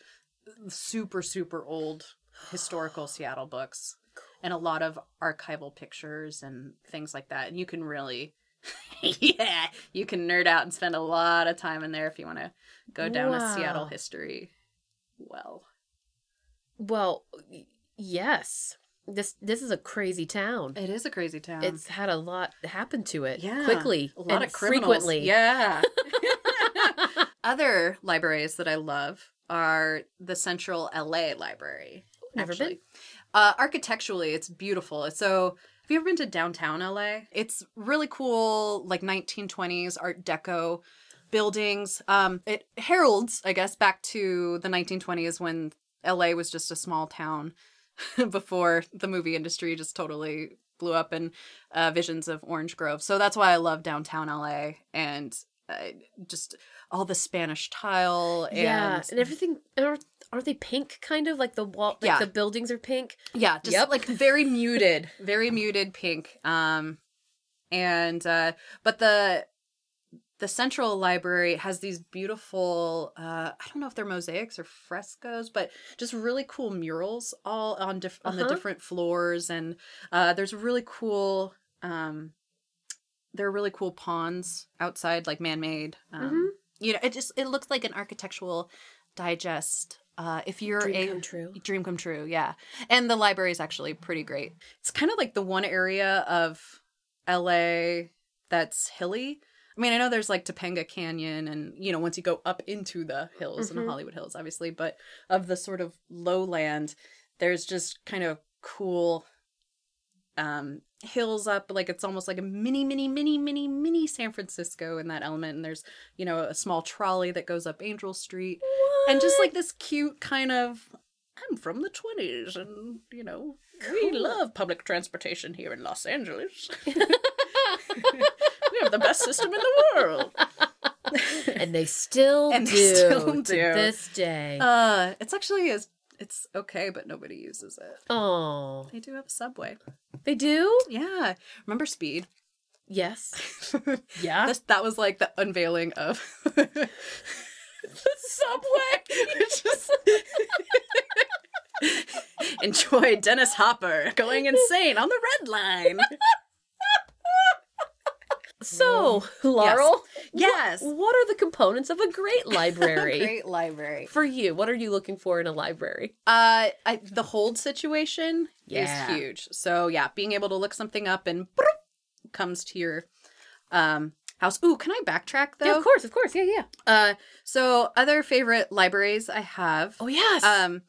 super super old historical Seattle books and a lot of archival pictures and things like that. And you can really yeah, you can nerd out and spend a lot of time in there if you want to go down a Seattle history well. Well, yes. This this is a crazy town. It is a crazy town. It's had a lot happen to it yeah, quickly a lot and of criminals. frequently. Yeah. Other libraries that I love are the Central LA Library. Never been. Uh, architecturally, it's beautiful. So, have you ever been to downtown LA? It's really cool, like 1920s Art Deco buildings. Um, it heralds, I guess, back to the 1920s when LA was just a small town before the movie industry just totally blew up and uh, visions of Orange Grove. So that's why I love downtown LA and uh, just all the Spanish tile and yeah, and everything are, are they pink kind of like the wall like Yeah. the buildings are pink? Yeah, just Yep. like very muted, very muted pink. Um and uh but the the central library has these beautiful uh I don't know if they're mosaics or frescoes, but just really cool murals all on diff- on the Uh-huh. different floors and uh there's really cool um there are really cool ponds outside like man-made um Mhm. You know it just it looks like an architectural digest uh if you're Dream a come true. Dream come true, yeah. And the library is actually pretty great. It's kind of like the one area of LA that's hilly. I mean, I know there's like Topanga Canyon and, you know, once you go up into the hills and Mhm. the Hollywood Hills, obviously, but of the sort of lowland, there's just kind of cool um hills up like it's almost like a mini mini mini mini mini san francisco in that element. And there's you know a small trolley that goes up angel street. And just like this cute kind of i'm from the 20s and you know we love public transportation here in los angeles. We have the best system in the world. And they still And they do still to do. this day. uh it's actually is it's okay but nobody uses it. Oh, they do have a subway they do? yeah remember speed Yes. Yeah. This, that was like the unveiling of the subway. Just- Enjoy Dennis Hopper going insane on the red line. So, Laurel, Yes. what, what are the components of a great library? Great library. For you, what are you looking for in a library? Uh, I, the hold situation Yeah. is huge. So yeah, being able to look something up and comes to your um house. Ooh, can I backtrack though? Yeah, of course, of course. Yeah, yeah. Uh, so other favorite libraries I have. Oh, yes. um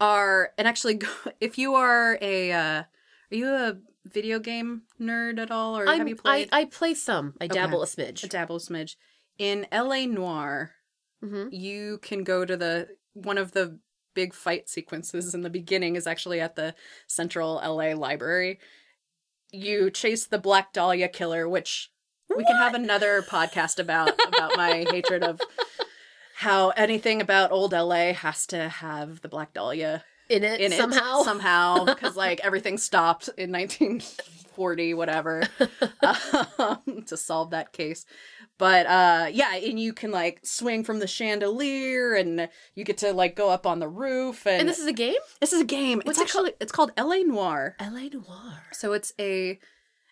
are and actually if you are a uh are you a video game nerd at all or I'm- have you played? I, I play some. I dabble a smidge. a dabble smidge. In LA Noire hmm you can go to the one of the big fight sequences in the beginning is actually at the central LA library. You chase the Black Dahlia killer which we can have another podcast about about my hatred of how anything about old LA has to have the Black Dahlia In it in somehow. it somehow because like everything stopped in 1940 whatever um, to solve that case but uh yeah and you can like swing from the chandelier and you get to like go up on the roof and, and this is a game? this is a game What's it's it called? actually it's called la noire LA Noire. so it's a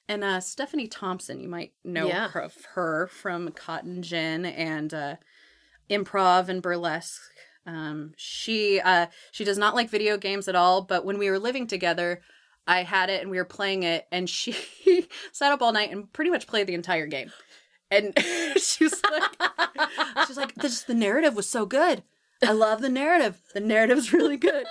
And uh, Stephanie Thompson, you might know Yeah. her, her from Cotton Gin and uh, improv and burlesque. Um, she uh, she does not like video games at all. But when we were living together, I had it and we were playing it, and she sat up all night and pretty much played the entire game. And she was like, she's like, this, the narrative was so good. I love the narrative. The narrative's really good.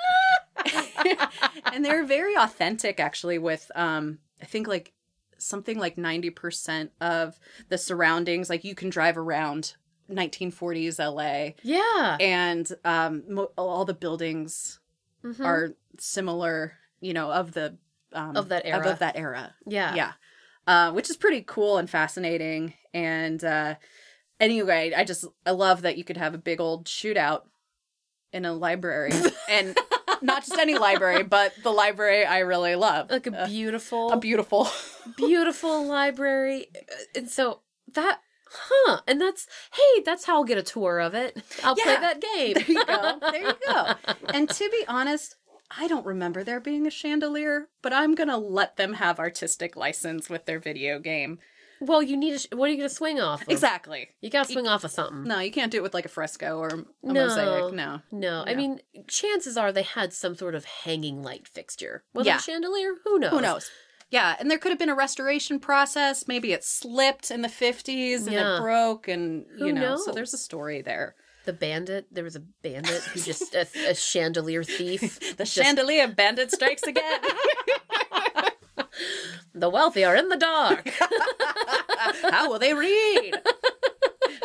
and they're very authentic actually with um I think like something like 90% of the surroundings like you can drive around 1940s LA Yeah. and um mo- all the buildings Mhm. are similar, you know, of the um Of that era. Of, that era. yeah. Yeah. Uh, which is pretty cool and fascinating. And uh, anyway, I just I love that you could have a big old shootout in a library, and not just any library, but the library I really love. Like a Uh, beautiful, a beautiful. beautiful library. And so that, huh? And that's, hey, that's how I'll get a tour of it. I'll play that game. there you go. There you go. And to be honest. I don't remember there being a chandelier, but I'm gonna let them have artistic license with their video game. Well, you need a, sh- what are you going to swing off of? Exactly. You got to swing off of something. No, you can't do it with like a fresco or a No. mosaic. No. No, I mean, chances are they had some sort of hanging light fixture. Whether Yeah. a chandelier, who knows? Who knows? Yeah, and there could have been a restoration process. Maybe it slipped in the 50s and Yeah. it broke, and you Who know, so there's a story there. The bandit, there was a bandit who just, a, a chandelier thief. The just- chandelier bandit strikes again. The wealthy are in the dark. How will they read?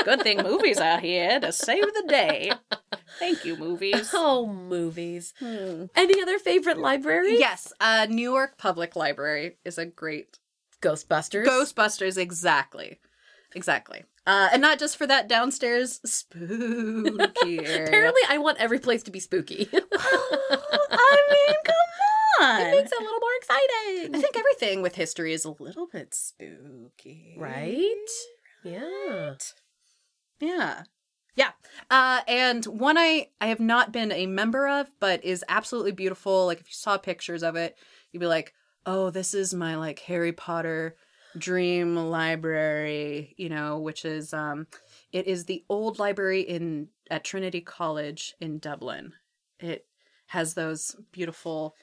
Good thing movies are here to save the day. Thank you, movies. oh, movies. Hmm. Any other favorite library? Yes, uh, New York Public Library is a great Ghostbusters. Ghostbusters. Exactly, exactly. Uh, and not just for that downstairs spooky. Apparently, I want every place to be spooky. I mean, come on. It makes it a little more exciting. I think everything with history is a little bit spooky. Right? Yeah. Yeah. Yeah. Uh, and one I, I have not been a member of, but is absolutely beautiful. Like if you saw pictures of it, you'd be like, oh, this is my like Harry Potter dream library, you know, which is um it is the old library in at Trinity College in Dublin. It has those beautiful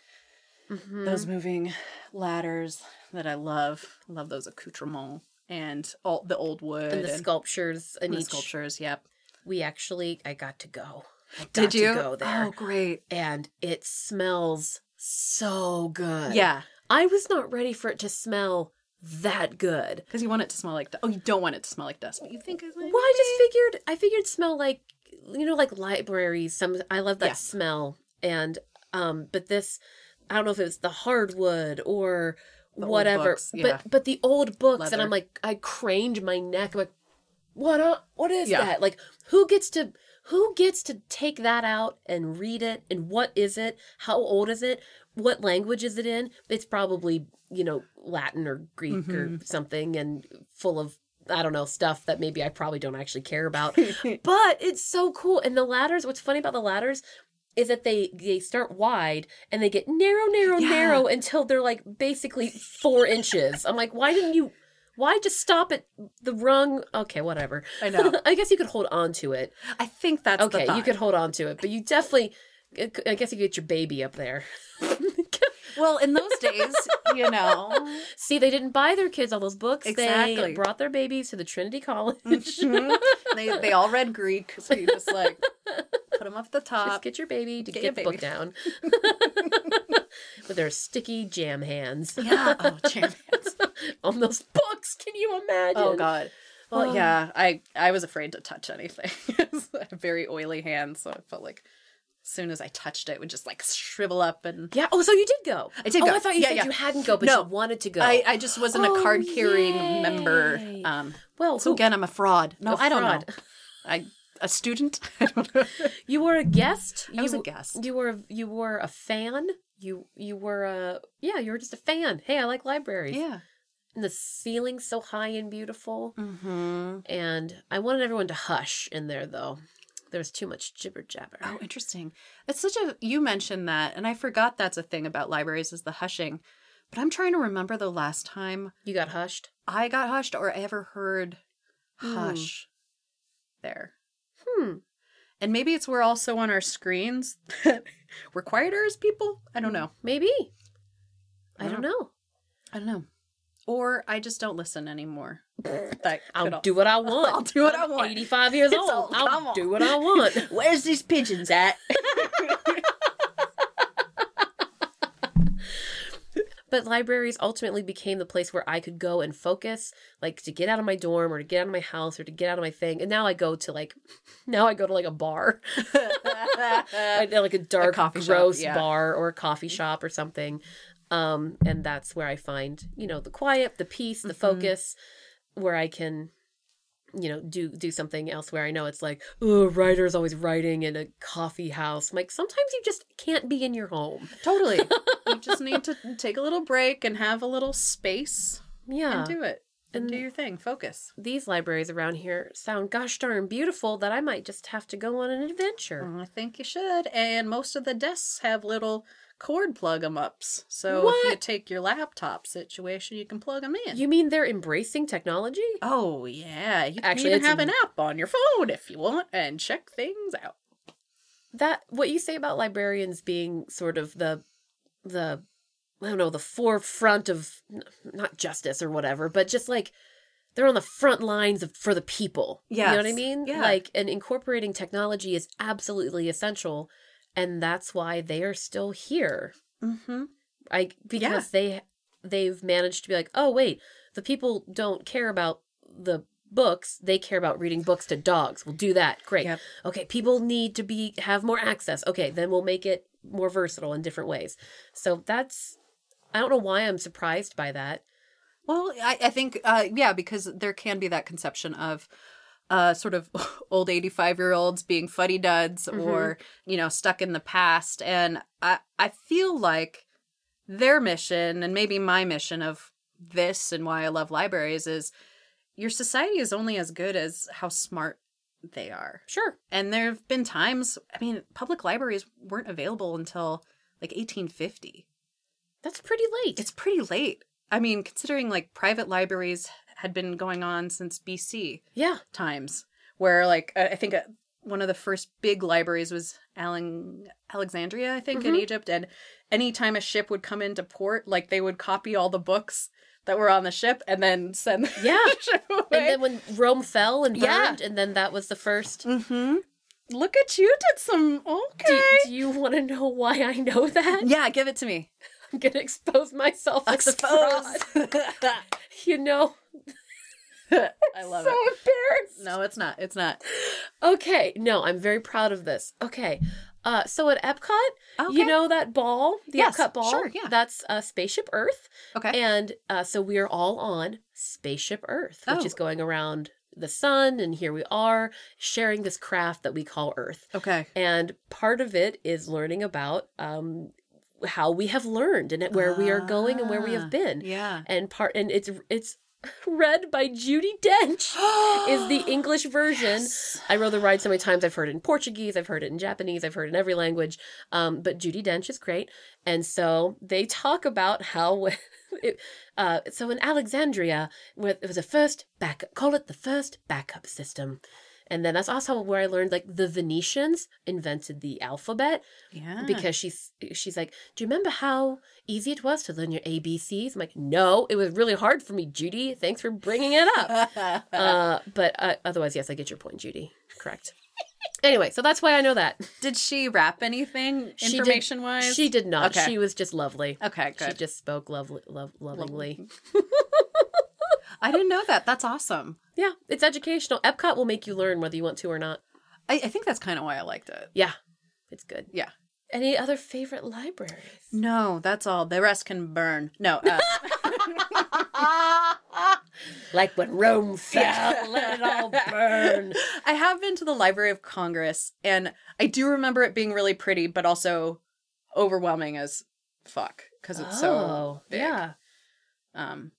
Mhm. those moving ladders that I love. Love those accoutrements and all the old wood and the sculptures and, and the sculptures. Yep. We actually, I got to go. Got Did you to go there, Oh, great. and it smells so good. Yeah, I was not ready for it to smell that good. because you want it to smell like. du- Oh, you don't want it to smell like dust, but you think it's. Well, I just figured I figured smell like you know like libraries. Some I love that Yeah. smell and um but this I don't know if it was the hardwood or The whatever. yeah. But but the old books and I'm like I craned my neck I'm like what uh, what is Yeah. that? Like who gets to who gets to take that out and read it and what is it? How old is it? What language is it in? It's probably, you know, Latin or Greek or Mm-hmm. something and full of I don't know, stuff that maybe I probably don't actually care about. but it's so cool. And the ladders, what's funny about the ladders is that they they start wide and they get narrow, narrow, Yeah. narrow until they're like basically four inches. I'm like, why didn't you why just stop at the rung? Okay, whatever. I know. I guess you could hold on to it. I think that's okay, you could hold on to it, but you definitely. I guess you could get your baby up there. Well, in those days, you know. See, they didn't buy their kids all those books. They brought their babies to the Trinity College. Mhm. they they all read Greek, so you just like put them up the Just top. get your baby to get get, the book down with their sticky jam hands Yeah. Oh, hands on those books. Can you imagine? Oh God. Well, Oh. yeah. I I was afraid to touch anything. I have very oily hands, so I felt like as soon as I touched it, it would just like shrivel up and. Yeah. Oh, so you did go. I did oh, go. I thought you Yeah, said yeah. you hadn't go, but No. you wanted to go. I, I just wasn't Oh, a card carrying member. Um, well, so who- again, I'm a fraud. No, A I don't fraud. know. I a student. I don't know. you were a guest. I was a guest. You were you were a fan. You you were a yeah. You were just a fan. Hey, I like libraries. Yeah. And the ceiling's so high and beautiful. Mm-hmm. And I wanted everyone to hush in there, though. There was too much jibber jabber. Oh, interesting. It's such a you mentioned that, and I forgot that's a thing about libraries is the hushing. But I'm trying to remember the last time You got hushed? I got hushed or ever heard Hmm. hush there. Hmm. And maybe it's we're also on our screens that we're quieter as people. I don't know. Maybe. I don't know. I don't know. Or I just don't listen anymore. That I'll could do what I want. I'll do what I want. 85 years It's old. all- I'll on. do what I want. Where's these pigeons at? But libraries ultimately became the place where I could go and focus, like to get out of my dorm or to get out of my house or to get out of my thing. And now I go to like, now I go to like a bar, like a dark, coffee shop, gross yeah. bar or a coffee shop or something. Um, and that's where I find, you know, the quiet, the peace, the Mhm. focus, where I can, you know, do do something elsewhere. I know it's like, oh, writer's always writing in a coffee house. I'm like, sometimes you just can't be in your home. totally. You just need to take a little break and have a little space Yeah. and do it. And do your thing. Focus. these libraries around here sound gosh darn beautiful that I might just have to go on an adventure. I think you should. And most of the desks have little cord plug 'em ups. So if you take your laptop situation, you can plug them in. You mean they're embracing technology? oh yeah, you can Actually, even it's- have an app on your phone if you want and check things out. That what you say about librarians being sort of the the I don't know, the forefront of not justice or whatever, but just like they're on the front lines of, for the people. You know what I mean? Yeah. Like and incorporating technology is absolutely essential and that's why they are still here. Mm-hmm. I because they they've managed to be like, oh wait, the people don't care about the books; they care about reading books to dogs. We'll do that. Great. Yep. Okay, people need to be have more access. Okay, then we'll make it more versatile in different ways. So that's I don't know why I'm surprised by that. Well, I, I think, uh, yeah, because there can be that conception of uh, sort of old 85 year olds being fuddy duds or, you know, stuck in the past. And I, I feel like their mission, and maybe my mission of this and why I love libraries, is your society is only as good as how smart they are. Sure. And there have been times, I mean, public libraries weren't available until like 1850 That's pretty late. it's pretty late. I mean, considering like private libraries had been going on since BC yeah. times, where like I think uh, one of the first big libraries was Aleng- Alexandria, I think, in Mhm. Egypt. And anytime a ship would come into port, like they would copy all the books that were on the ship and then send the Yeah. ship away. And then when Rome fell and Yeah. burned, and then that was the first. mm-hmm. Look at you, did some okay. Do, do you want to know why I know that? yeah, give it to me. I'm gonna expose myself as a fraud. You know, I love so it. embarrassed. No, it's not. It's not. Okay, no, I'm very proud of this. Okay, uh, so at Epcot, you know that ball, the Yes, Epcot ball, sure, yeah. that's uh, Spaceship Earth, Okay. and uh, so we are all on Spaceship Earth, which Oh. is going around the sun, and here we are sharing this craft that we call Earth, okay. and part of it is learning about um, how we have learned and where we are going and where we Ah, have been, Yeah. and part and it's it's read by Judi Dench is the English version. Yes. I rode the ride so many times. I've heard it in Portuguese, I've heard it in Japanese, I've heard it in every language. Um, but Judi Dench is great, and so they talk about how. It, uh, so in Alexandria, where it was a first backup, call it the first backup system, and then that's also where I learned like the Venetians invented the alphabet Yeah. because she's she's like, do you remember how easy it was to learn your ABCs? I'm like, no, it was really hard for me, Judi. Thanks for bringing it up. uh, but uh, otherwise, yes, I get your point, Judi. Correct. anyway, so that's why I know that. did she rap anything She did- information wise? She did not. Okay. She was just lovely. Okay, She just spoke lovely, love, lovingly. I didn't know that. That's awesome. Yeah, it's educational. Epcot will make you learn whether you want to or not. I, I think that's kind of why I liked it. Yeah, it's good. Yeah. Any other favorite libraries? No, that's all. The rest can burn. No. Uh, Like when Rome fell, let it all burn. I have been to the Library of Congress, and I do remember it being really pretty, but also overwhelming as fuck because it's so oh, big. yeah. Um,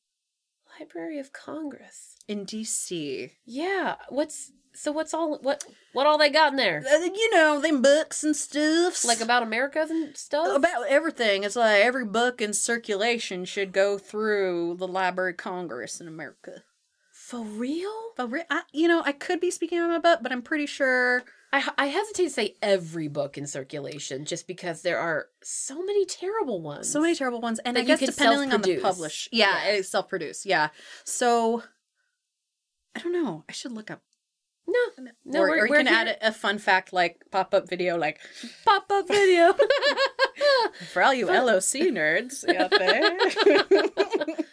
Library of Congress. in DC. Yeah. What's So what's all what what all they got in there? Uh, you know, them books and stuffs. Like about America and stuff? about everything. It's like every book in circulation should go through the Library of Congress in America. For real? For real? I, you know, I could be speaking on my butt, but I'm pretty sure. I I hesitate to say every book in circulation just because there are so many terrible ones. So many terrible ones, and I guess depending on the publish, yeah, Yeah. Eh, it's self-produced, yeah. So I don't know. I should look up, No. No, or, we're, or you we're can add a, a fun fact like pop-up video, like pop up video. for all you Fun. LOC nerds out there,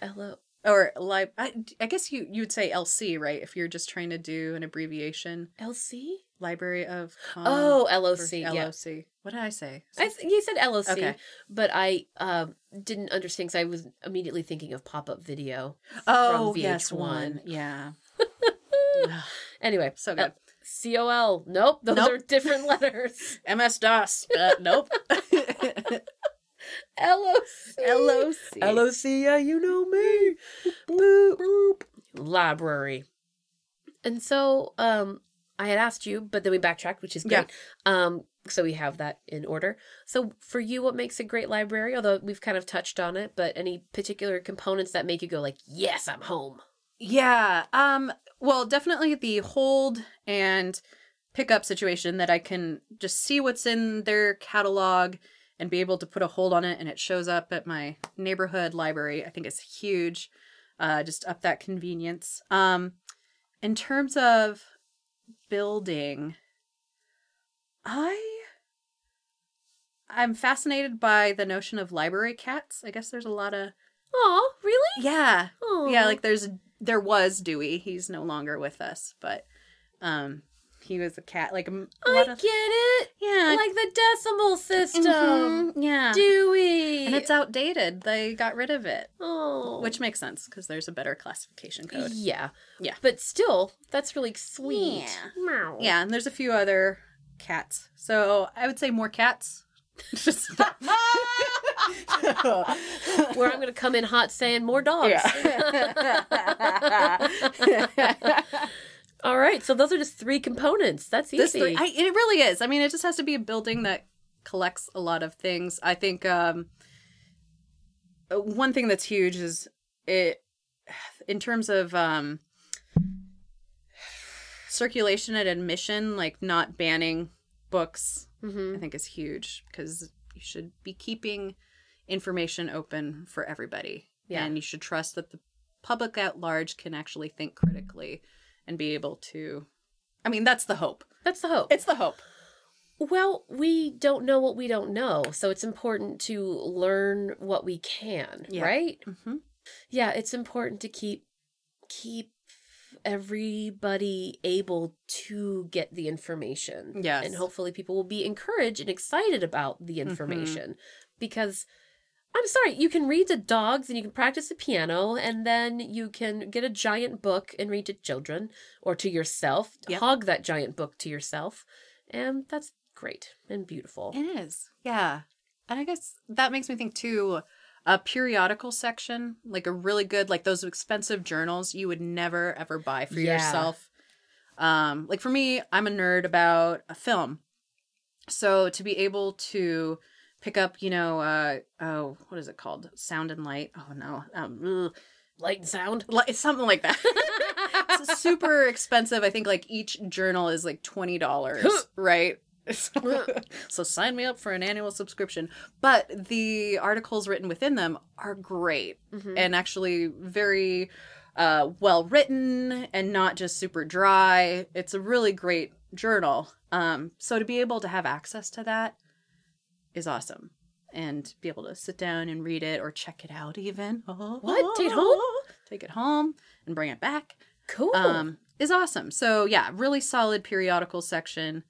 Hello. Or like I, I guess you you would say LC, right? If you're just trying to do an abbreviation, LC? Library of Oh, or LOC. Yeah. LOC. What did I say? I th- you said LOC, Okay. but I um, didn't understand because I was immediately thinking of pop up video. oh, from yes, VH1. one. Yeah. Anyway, So good. C O L. Nope, those Nope. are different letters. MS DOS. Uh, nope. L O C. LOC. L O C. Yeah, you know me. Boop, boop. Library. And so, um, I had asked you, but then we backtracked, which is great. Um, so we have that in order. So for you, what makes a great library? Although we've kind of touched on it, but any particular components that make you go like, "Yes, I'm home." Yeah. Um. Well, definitely the hold and pickup situation that I can just see what's in their catalog and be able to put a hold on it, and it shows up at my neighborhood library. I think is huge. Uh, just up that convenience. Um, in terms of building, I. I'm fascinated by the notion of library cats. I guess there's a lot of Oh, really? yeah, Oh, yeah, like there's there was Dewey. He's no longer with us, but um he was a cat like a m- a I lot get of it. yeah. Like the decimal system. Mhm, yeah. Dewey. and it's outdated. They got rid of it, oh, which makes sense because there's a better classification code. Yeah. Yeah. But still, that's really sweet. Yeah. Meow. Yeah, and there's a few other cats. So I would say more cats. Where I'm going to come in hot saying more dogs. All right. So those are just three components. That's easy. this three, I, it really is. I mean, it just has to be a building that collects a lot of things. I think um, uh, one thing that's huge is it in terms of um, circulation and admission, like not banning books. Mhm. I think is huge because you should be keeping information open for everybody, Yeah. and you should trust that the public at large can actually think critically and be able to. I mean, that's the hope. That's the hope. It's the hope. Well, we don't know what we don't know. So it's important to learn what we can, Yeah. right? Mm-hmm. Yeah, it's important to keep keep everybody able to get the information. Yes. And hopefully people will be encouraged and excited about Mm-hmm. the information because I'm sorry, you can read to dogs and you can practice the piano and then you can get a giant book and read to children or to yourself. Yep. Hog that giant book to yourself. And that's great and beautiful. It is. Yeah. And I guess that makes me think too a periodical section, like a really good like those expensive journals you would never ever buy for Yeah. yourself. Um like for me, I'm a nerd about a film. So to be able to pick up, you know, uh oh, what is it called? Sound and light. Oh no. Um. Light and sound. Li- it's something like that. it's super expensive. I think like each journal is like twenty dollars, right? so sign me up for an annual subscription. But the articles written within them are great Mhm. and actually very uh, well written and not just super dry. It's a really great journal. Um, so to be able to have access to that is awesome. And be able to sit down and read it or check it out even. What? Take it home? Take it home and bring it back Cool. um, is awesome. So yeah, really solid periodical section.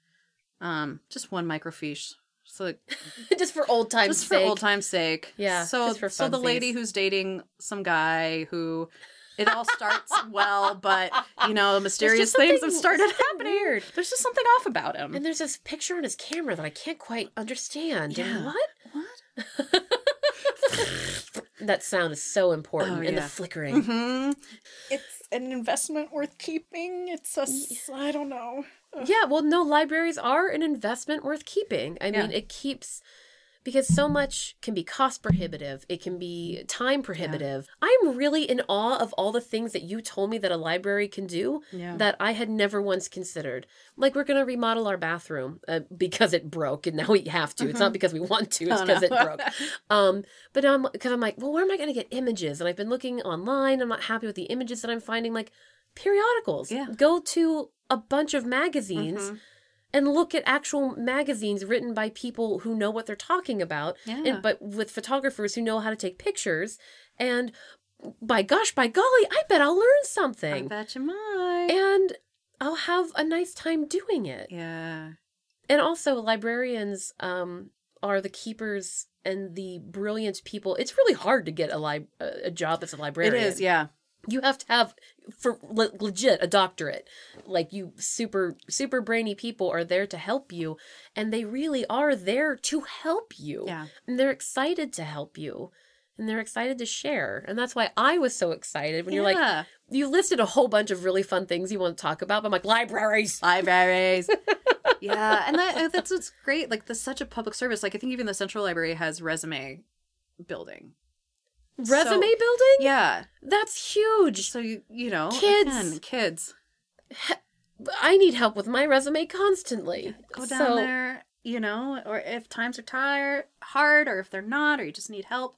Um, just one microfiche. So just for old times' just for sake. old time's sake. Yeah, So for so the lady who's dating some guy who it all starts well, but you know, mysterious things have started happening. weird. There's just something off about him. And there's this picture on his camera that I can't quite understand. And Yeah. what? what? That sound is so important. Oh, and the yeah. flickering. hmm It's an investment worth keeping. It's a s- I don't know. Yeah, well, no, libraries are an investment worth keeping. I mean, it keeps because so much can be cost prohibitive, it can be time prohibitive. I'm really in awe of all the things that you told me that a library can do Yeah. that I had never once considered. Like, we're going to remodel our bathroom uh, because it broke and now we have to. It's not because we want to, it's Oh, because no. it broke. Um, but um, because I'm like, well, where am I going to get images? And I've been looking online. I'm not happy with the images that I'm finding. Like periodicals. Yeah. Go to a bunch of magazines Mhm. And look at actual magazines written by people who know what they're talking about. Yeah. And, but with photographers who know how to take pictures. And by gosh, by golly, I bet I'll learn something. I bet you might. And I'll have a nice time doing it yeah. and also librarians um are the keepers and the brilliant people it's really hard to get a li- a a job as a librarian it is yeah. you have to have for le- legit a doctorate like you super super brainy people are there to help you and they really are there to help you Yeah. and they're excited to help you and they're excited to share and that's why i was so excited when you're like you listed a whole bunch of really fun things you want to talk about but i'm like libraries libraries. yeah, and that that's what's great. Like, that's such a public service. Like, I think even the Central Library has resume building. Resume building Yeah. that's huge So you you know, Kids. again, kids I need help with my resume constantly. go down So, there. You know, or if times are tired, hard, or if they're not, or you just need help,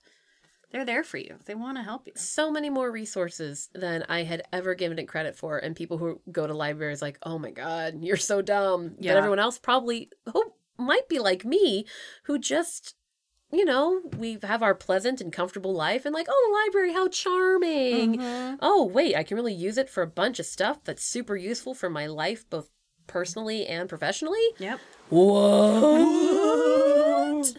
they're there for you. They want to help you. So many more resources than I had ever given it credit for. And people who go to libraries like, oh my God, you're so dumb. Yeah. But everyone else probably who might be like me, who just, you know, we have our pleasant and comfortable life and like, oh, the library, how charming. Mm-hmm. Oh, wait, I can really use it for a bunch of stuff that's super useful for my life, both personally and professionally. Yep. Whoa.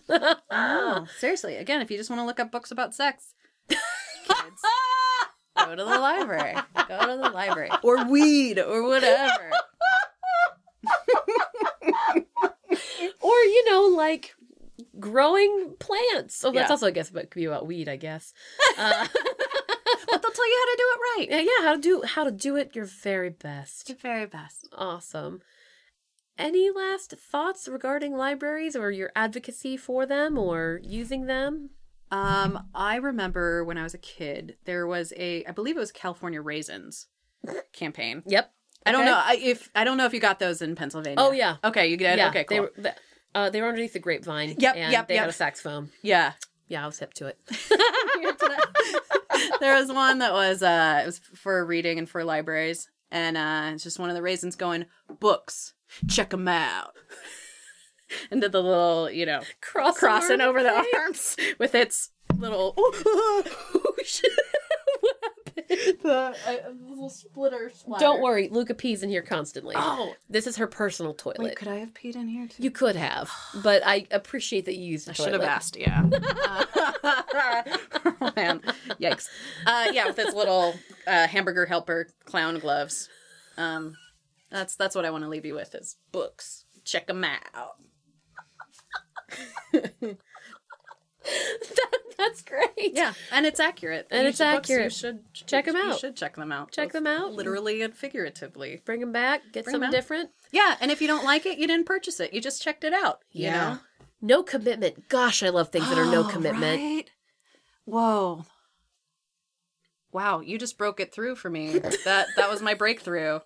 Oh, seriously. Again, if you just want to look up books about sex, kids, go to the library. Go to the library. Or weed or whatever. or you know like growing plants that's Yeah. also i guess but could be about weed i guess uh, But they'll tell you how to do it right. yeah yeah, how to do how to do it your very best The very best. awesome any last thoughts regarding libraries or your advocacy for them or using them Um, I remember when I was a kid, there was a, I believe it was California Raisins campaign. yep I don't know if I don't know if you got those in Pennsylvania. Oh, yeah. Okay, you did. yeah okay, they cool. were uh, they were underneath the grapevine Yep, and yep, they yep. had a saxophone. Yeah. yeah i was hip to it. There was one that was uh it was for reading and for libraries and uh it's just one of the raisins going books check them out. And did the little you know Cross crossing arm over the arms with its little the uh, little splitter splatter. don't worry luca pees in here constantly oh this is her personal toilet wait could i have peed in here too You could have, but I appreciate that you used the I should have asked, yeah. oh, man, yikes! Uh, yeah, with its little uh, hamburger helper clown gloves. Um, that's that's what I want to leave you with is books. Check them out. That- that's great. Yeah, and it's accurate. And it's should- books, accurate. You should Check You out. You should check them out. Check them out. literally and figuratively. Bring them back. Get Bring something different. Yeah, and if you don't like it, you didn't purchase it. You just checked it out. You know. No commitment. Gosh, I love things that are no Oh, commitment. right? Whoa. Wow, you just broke it through for me. that that was my breakthrough.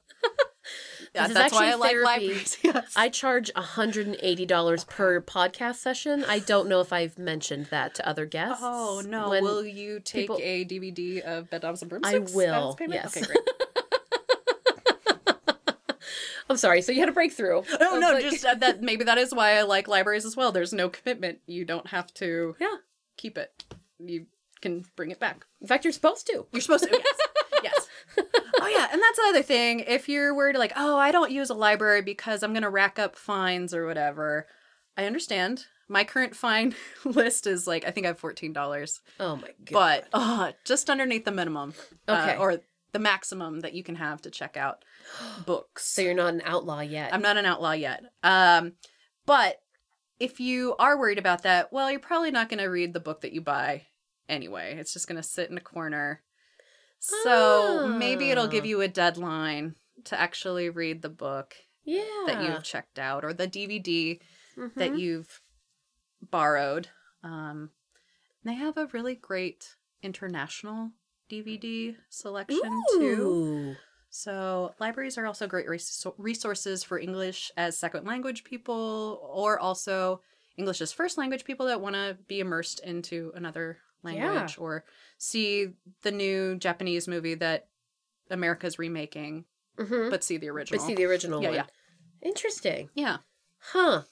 Yeah, is that's why I like libraries. Yes. I charge $180 per podcast session. I don't know if I've mentioned that to other guests. oh no! When- will you take people- a DVD of Bedknobs and I Broomsticks? will, payment? yes. Okay, great. I'm sorry. So you had a breakthrough. No, no, like- just uh, that. Maybe that is why I like libraries as well. There's no commitment. You don't have to Yeah. keep it. You can bring it back. In fact, you're supposed to. You're supposed to. Yes. Oh yeah, and that's another thing. If you're worried, like, oh, I don't use a library because I'm gonna rack up fines or whatever. I understand. My current fine list is like I think I have fourteen dollars, Oh my god. but uh, just underneath the minimum, uh, Okay. or the maximum that you can have to check out books. so you're not an outlaw yet. I'm not an outlaw yet. Um, but if you are worried about that, well, you're probably not going to read the book that you buy anyway. It's just going to sit in a corner. So maybe it'll Ah. give you a deadline to actually read the book Yeah. that you've checked out or the DVD that Mhm. you've borrowed. Um, they have a really great international DVD selection too. So libraries are also great res- resources for English as second language people, or also English as first language people that want to be immersed into another language, or see the new Japanese movie that America's remaking, Mhm. but see the original. But see the original Yeah, one. yeah. Interesting. yeah. Huh.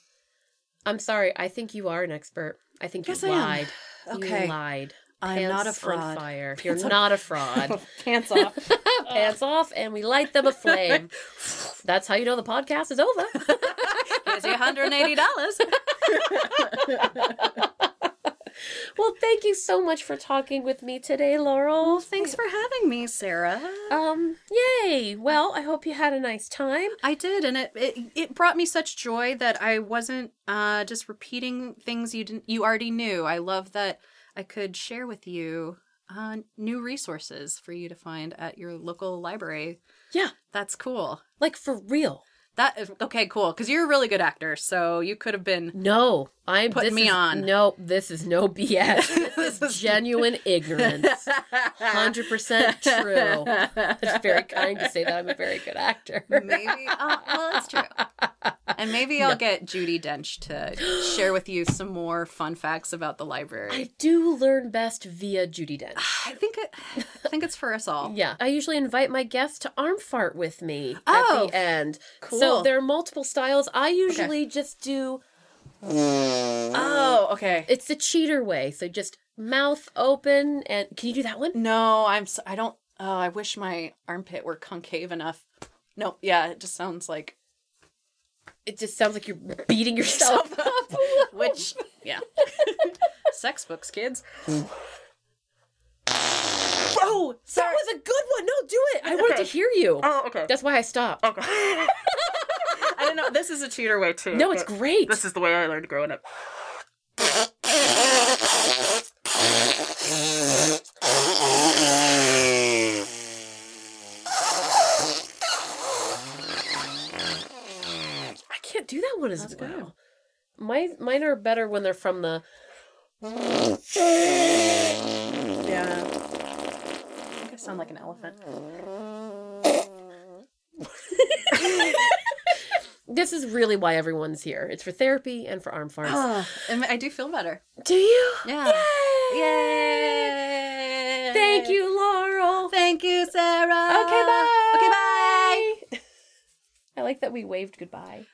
I'm sorry. I think you are an expert. I think Yes, you I am. lied. Okay. You lied. I'm not a fraud. fire. You're on- not a fraud. Pants off. Pants off, and we light them aflame. That's how you know the podcast is over. Here's your hundred and eighty dollars. Well, thank you so much for talking with me today, Laurel. Thanks for having me, Sarah. Um, yay. Well, I hope you had a nice time. I did, and it, it it brought me such joy that I wasn't uh, just repeating things you didn't you already knew. I love that I could share with you uh, new resources for you to find at your local library. Yeah. That's cool. Like for real. That is okay, cool. Because you're a really good actor, so you could have been. No, I'm Putting this me is- on. No, this is no BS. This This is is- genuine ignorance. Hundred percent true. It's very kind to say that I'm a very good actor. Maybe. Uh, well, that's true. And maybe I'll No. get Judi Dench to share with you some more fun facts about the library. I do learn best via Judi Dench. I think it. I think it's for us all. Yeah, I usually invite my guests to arm fart with me Oh, at the oh, end. Cool. So there are multiple styles. I usually just do Oh, okay. it's the cheater way. So just mouth open and can you do that one? No, I'm. I don't. Oh, I wish my armpit were concave enough. No, yeah, it just sounds like It just sounds like you're beating yourself up. which. Yeah. Sex books, kids. Oh, that was a good one. No, do it. I wanted to hear you. Oh, okay. That's why I stopped. Okay. I don't know. This is a cheater way too. No, it's but great. This is the way I learned growing up. Do that one as well. My mine are better when they're from the Yeah. I think I sound like an elephant. This is really why everyone's here. It's for therapy and for arm farts. Oh, I do feel better. Do you? Yeah. Yay! Yay! Thank you, Laurel. Thank you, Sarah. Okay, bye. Okay, bye. I like that we waved goodbye.